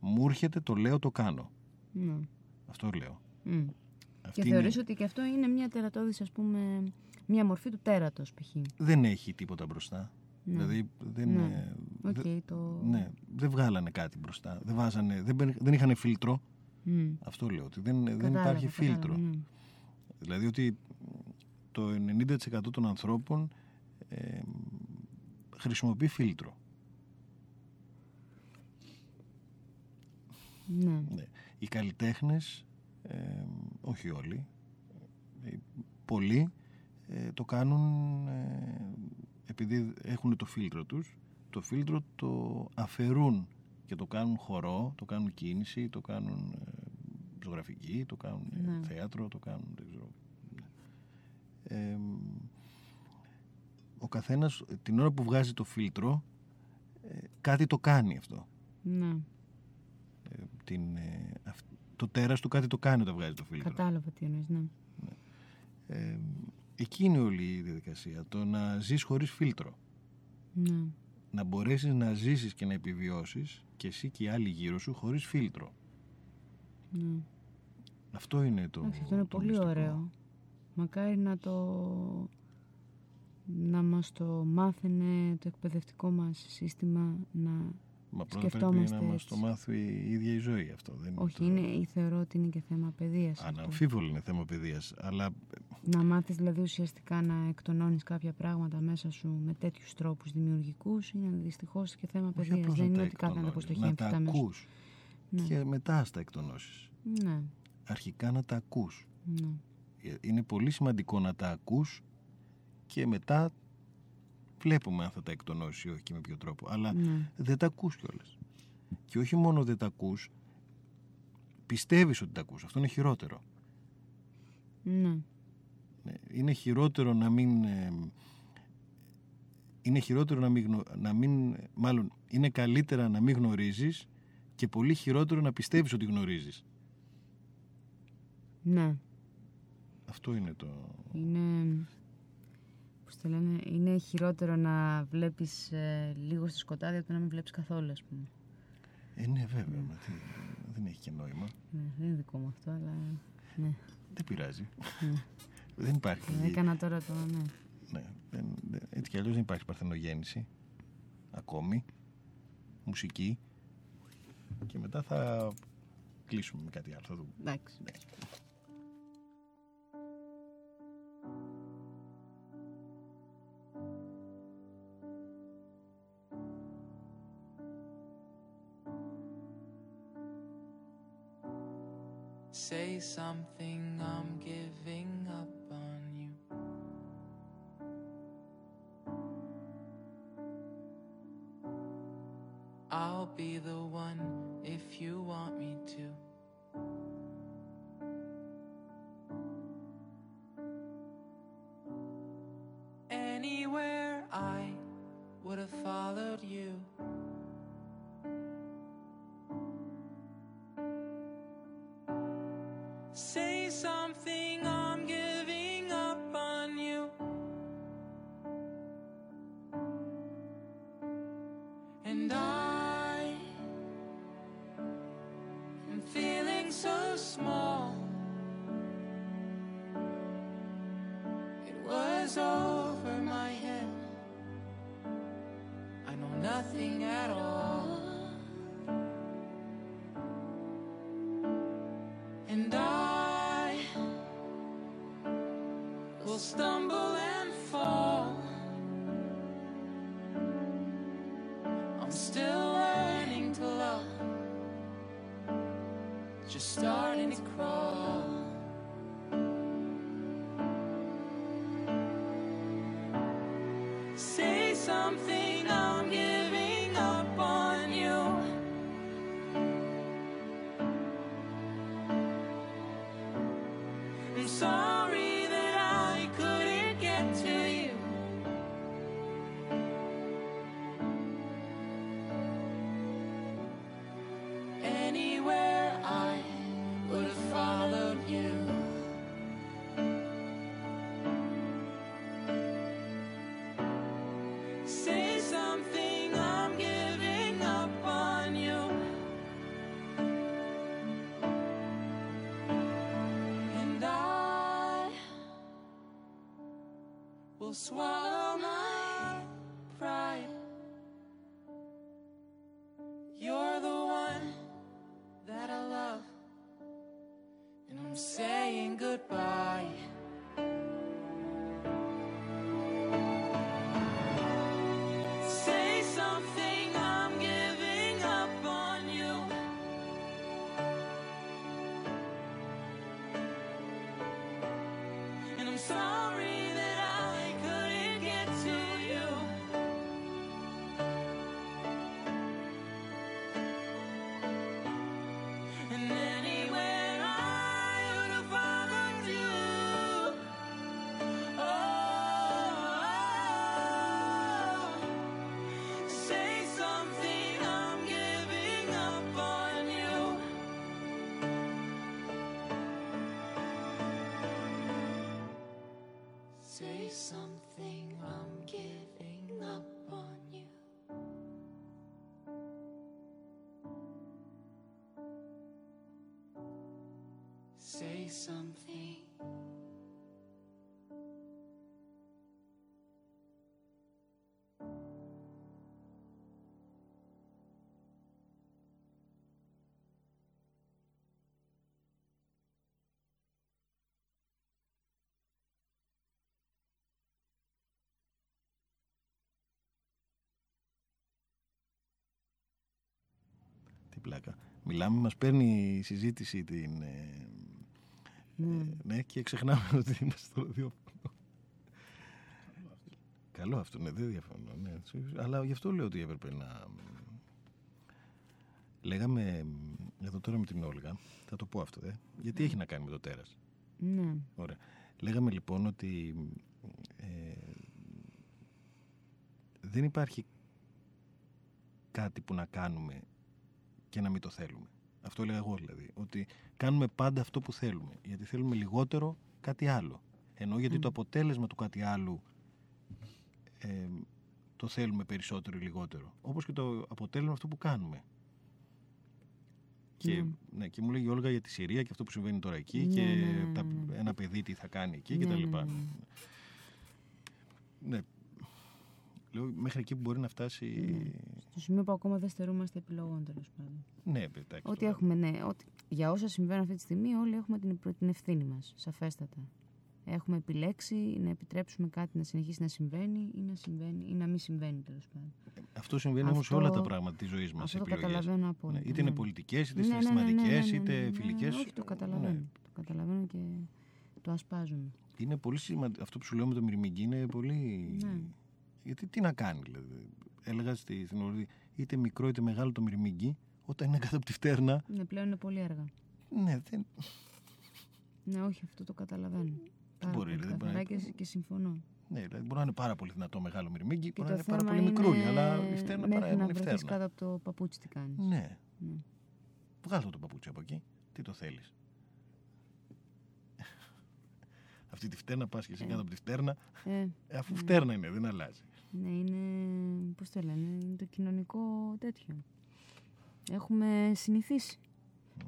μου έρχεται, το λέω, το κάνω. ναι. Αυτό λέω. Μμ. Αυτή Και είναι- θεωρείς ότι και αυτό είναι μια τερατώδης, ας πούμε, μια μορφή του τέρατος π.χ. δεν έχει τίποτα μπροστά. Ναι. Δηλαδή δεν, Ναι. ε, Οκ, δε- το... ναι, δεν βγάλανε κάτι μπροστά. Δεν, βάζανε, δεν, μπαι- δεν είχαν φίλτρο. Μμ. Αυτό λέω. Ότι δεν, δεν Κατάλαβα, υπάρχει κατάλαβα, φίλτρο. ναι. Δηλαδή ότι το 90% των ανθρώπων ε, χρησιμοποιεί φίλτρο. Ναι. Ναι. Οι καλλιτέχνες, ε, όχι όλοι, ε, πολλοί ε, το κάνουν ε, επειδή έχουν το φίλτρο τους, το φίλτρο το αφαιρούν και το κάνουν χορό, το κάνουν κίνηση, το κάνουν ε, ζωγραφική, το κάνουν ε, Ναι. θέατρο, το κάνουν δεν ξέρω. Ε, ο καθένας την ώρα που βγάζει το φίλτρο ε, κάτι το κάνει αυτό ναι. ε, την, ε, αυ- το τέρας του κάτι το κάνει όταν βγάζει το φίλτρο. Κατάλαβα τι εννοείς, ναι. Ε, εκεί είναι όλη η διαδικασία. Το να ζεις χωρίς φίλτρο. ναι. Να μπορέσεις να ζήσεις και να επιβιώσεις και εσύ και οι άλλοι γύρω σου χωρίς φίλτρο. ναι. Αυτό είναι το Εντάξει, αυτό είναι το πολύ μυστικό. ωραίο. Μακάρι να το... να μας το μάθαινε το εκπαιδευτικό μας σύστημα να... Μα πρώτα πρέπει σκεφτόμαστε να μας έτσι. το μάθει η ίδια η ζωή αυτό. Δεν Όχι, το... είναι, ή θεωρώ ότι είναι και θέμα παιδείας. αυτό. Αναμφίβολο είναι θέμα παιδείας. Αλλά Να μάθεις δηλαδή ουσιαστικά να εκτονώνεις κάποια πράγματα μέσα σου με τέτοιους τρόπους δημιουργικούς είναι δυστυχώς και θέμα όχι παιδείας. απλώς Δεν να είναι τα ότι κάθε άνθρωπος το εκτονώνεις, έχει να τα έμφυτα μέσα. ακούς. Ναι. Και μετά στα εκτονώσεις. Ναι, Αρχικά να τα ακούς. ναι. είναι πολύ σημαντικό να τα ακούς και μετά βλέπουμε αν θα τα εκτονώσει ή όχι και με ποιο τρόπο. Αλλά ναι. δεν τα ακούς κιόλας. Και όχι μόνο δεν τα ακούς, πιστεύεις ότι τα ακούς. Αυτό είναι χειρότερο. ναι. Ναι, Είναι χειρότερο να μην... ε, Είναι χειρότερο να μην, γνω- να μην... Μάλλον, είναι καλύτερα να μην γνωρίζεις και πολύ χειρότερο να πιστεύεις ότι γνωρίζεις. ναι. Αυτό είναι το... Είναι. Πώ πώς το λένε, είναι χειρότερο να βλέπεις ε, λίγο στο σκοτάδι από το να μην βλέπεις καθόλου, ας πούμε. Ε, ναι, βέβαια. μα τι, δεν έχει και νόημα. Ναι, δεν είναι δικό μου αυτό, αλλά ναι. Δεν πειράζει. δεν υπάρχει. Ε, Έκανα τώρα το, ναι. Ναι, δεν, δεν- έτσι κι αλλιώς δεν υπάρχει παρθενογέννηση. Ακόμη. Μουσική. Και μετά θα κλείσουμε με κάτι άλλο. Θα δούμε. Εντάξει. Say something, I'm giving up on you. I'll be the one if you want me swallow my pride. You're the one that I love, and I'm saying Say something. Τι πλάκα. Μιλάμε, μας παίρνει η συζήτηση την... ε, ε, ναι, και ξεχνάμε ότι είμαστε στο ραδιόφωνο. Καλό αυτό, ναι, δεν διαφωνώ. Ναι. Αλλά γι' αυτό λέω ότι έπρεπε να... Λέγαμε εδώ τώρα με την Όλγα, θα το πω αυτό, ε, γιατί έχει να κάνει με το τέρας. Ναι. Ωραία. Λέγαμε λοιπόν ότι ε, δεν υπάρχει κάτι που να κάνουμε και να μην το θέλουμε. Αυτό έλεγα εγώ δηλαδή. Ότι κάνουμε πάντα αυτό που θέλουμε. Γιατί θέλουμε λιγότερο κάτι άλλο. Ενώ γιατί το αποτέλεσμα του κάτι άλλου ε, το θέλουμε περισσότερο ή λιγότερο. Όπως και το αποτέλεσμα αυτό που κάνουμε. Και, Ναι. ναι, και μου λέει η Όλγα για τη Συρία και αυτό που συμβαίνει τώρα εκεί Ναι, και ναι, ναι, τα, ναι, ναι. ένα παιδί τι θα κάνει εκεί Ναι, και τα ναι, λοιπά. ναι, ναι. Ναι. Λέω μέχρι εκεί που μπορεί να φτάσει. Στο σημείο που ακόμα δεν στερούμαστε επιλογών τέλος πάντων. Ναι, εντάξει. Ό,τι τώρα. έχουμε, ναι. Ότι, για όσα συμβαίνουν αυτή τη στιγμή, όλοι έχουμε την, την ευθύνη μας. Σαφέστατα. Έχουμε επιλέξει να επιτρέψουμε κάτι να συνεχίσει να συμβαίνει ή να, συμβαίνει, ή να μην συμβαίνει τέλος πάντων. Αυτό συμβαίνει όμως σε Αυτό- όλα τα πράγματα της ζωής μας. Αυτό το καταλαβαίνω απόλυτα. είτε είναι ναι. πολιτικές, είτε Ναι, ναι, ναι, ναι, συναισθηματικέ, ναι, ναι, ναι, είτε ναι, ναι, φιλικές. Όχι, το καταλαβαίνω. Το καταλαβαίνω και το ασπάζουμε. Είναι πολύ σημαντικό. Αυτό που σου λέω με το μυρμηγκί είναι πολύ. Ναι. Γιατί τι να κάνει, δηλαδή. Έλεγα στη, στην Ορδή, είτε μικρό είτε μεγάλο το μυρμηγκί, όταν είναι κάτω από τη φτέρνα. Ναι, πλέον είναι πολύ αργά. Ναι, δεν. Ναι, όχι, αυτό το καταλαβαίνω. Πάρα μπορεί, πολύ δεν μπορεί να καθαρά είναι- και, και συμφωνώ. Ναι, δηλαδή μπορεί να είναι πάρα πολύ δυνατό μεγάλο μυρμήγκι, Και μπορεί να το είναι πάρα θέμα πολύ μικρούλι, είναι αλλά η φτέρνα παρά μέχρι να είναι η βρεθείς φτέρνα. κάτω από το παπούτσι τι κάνεις. Ναι. Ναι. Βγάλω το παπούτσι από εκεί. Τι το θέλεις. Αυτή τη φτέρνα πας και εσύ Ε. κάτω από τη φτέρνα, Ε, ε, αφού φτέρνα είναι, δεν αλλάζει. Ναι, είναι, πώς το λένε, είναι το κοινωνικό τέτοιο. Έχουμε συνηθίσει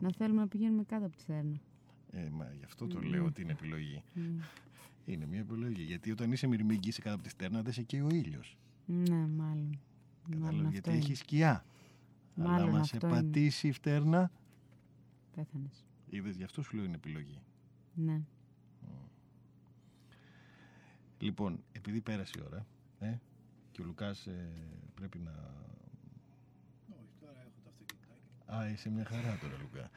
να θέλουμε να πηγαίνουμε κάτω από τη θέρνα. Ε, μα γι' αυτό το Ναι. λέω ότι είναι επιλογή. Ναι. Είναι μια επιλογή. Γιατί όταν είσαι μυρμήγκι, είσαι κάτω από τη φτέρνα, δεν σε καίει ο ήλιος. Ναι, μάλλον. Μάλλον Κατάλαβε γιατί αυτό είναι. έχει σκιά. Αλλά Μάλλον άμα σε αυτό είναι. πατήσει η φτέρνα, Πέθανες. είδες γι' αυτό σου λέω είναι επιλογή. Ναι. Λοιπόν, επειδή πέρασε η ώρα ε, και ο Λουκάς ε, πρέπει να... Όχι, τώρα έχω το αυτοκίνητο. Α, είσαι μια χαρά τώρα, Λουκά.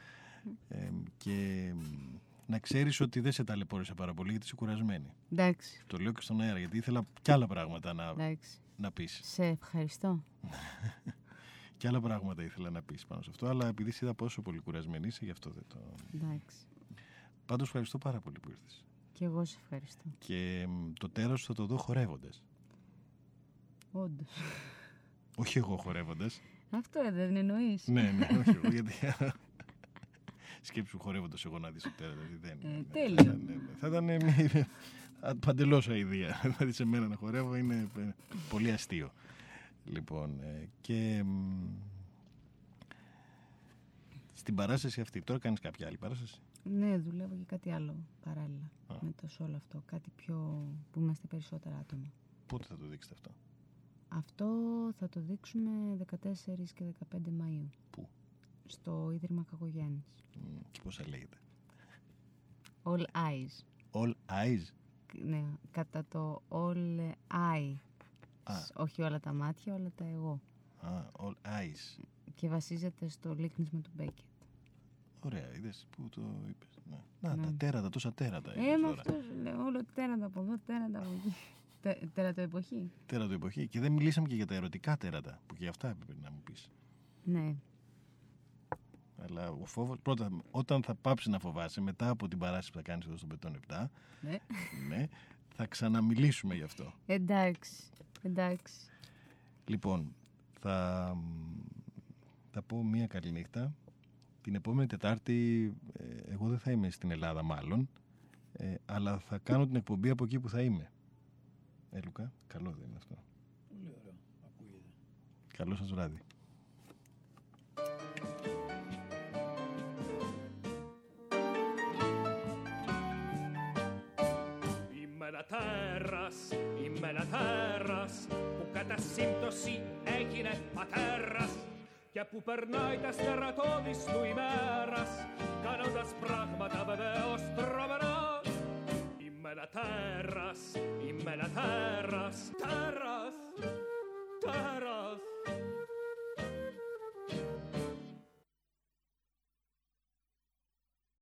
Ε, και μ, να ξέρεις ότι δεν σε ταλαιπώρησα πάρα πολύ γιατί είσαι κουρασμένη. Εντάξει. Το λέω και στον αέρα γιατί ήθελα κι άλλα πράγματα να, Εντάξει. να πεις. Σε ευχαριστώ. Κι άλλα πράγματα ήθελα να πεις πάνω σε αυτό, αλλά επειδή σε είδα πόσο πολύ κουρασμένη είσαι, γι' αυτό δεν το... Εντάξει. Πάντως ευχαριστώ πάρα πολύ που ήρθες. Και εγώ σε ευχαριστώ. Και μ, το τέρας σου θα το δω χορεύοντας. Όντως. Όχι εγώ χορεύοντας. Αυτό ε, δεν εννοείς. ναι, ναι, όχι εγώ, γιατί... Σκέψου χορεύοντας εγώ να δεις το τέρα, δηλαδή δεν... Ε, ναι, τέλειο. Θα ήταν, ναι, ναι, θα ήταν μια παντελώς αηδία. Δηλαδή σε μένα να χορεύω είναι ε, πολύ αστείο. Λοιπόν, ε, και μ, στην παράσταση αυτή, τώρα κάνεις κάποια άλλη παράσταση; Ναι, δουλεύω και κάτι άλλο παράλληλα Α. με το σόλο αυτό. Κάτι πιο που είμαστε περισσότερα άτομα. Πότε θα το δείξετε αυτό; Αυτό θα το δείξουμε 14 και 15 Μαΐου. Πού; Στο Ίδρυμα Κακογιάννης. Μ, Και πώς θα λέγεται; All eyes. All eyes; Ναι, κατά το all eye. Α. Όχι όλα τα μάτια, όλα τα εγώ. Α, all eyes. Και βασίζεται στο λίκνισμα του Μπέκετ. Ωραία, είδες που το είπες. Ναι. Να, Ναι. τα τέρατα, τόσα τέρατα. Ε, είπες με τώρα. αυτός σου λέω. Όλο τέρατα από εδώ, τέρατα από εκεί. Τε- Τέρατα εποχή. Τέρατο εποχή. Και δεν μιλήσαμε και για τα ερωτικά τέρατα, που και αυτά έπρεπε να μου πεις. Ναι. Αλλά ο φόβος, πρώτα, όταν θα πάψει να φοβάσαι, μετά από την παράσταση που θα κάνεις εδώ στον Πετών 7, ναι. ναι, θα ξαναμιλήσουμε γι' αυτό. Εντάξει. Εντάξει. Λοιπόν, θα, θα πω μία καλή νύχτα. Την επόμενη Τετάρτη, ε, εγώ δεν θα είμαι στην Ελλάδα μάλλον, ε, αλλά θα κάνω την εκπομπή από εκεί που θα είμαι. Ε, Λουκά, καλό δεν είναι αυτό. Πολύ ωραίο. Ακούγεται. Καλό σας βράδυ. Είμαι ένα τέρας, είμαι ένα τέρας που κατά σύμπτωση έγινε πατέρας και που περνάει τα στερατώδης του ημέρας κάνοντας πράγματα βεβαίως τρομερά Είμαι ένα τέρας, είμαι ένα τέρας, τέρας, τέρας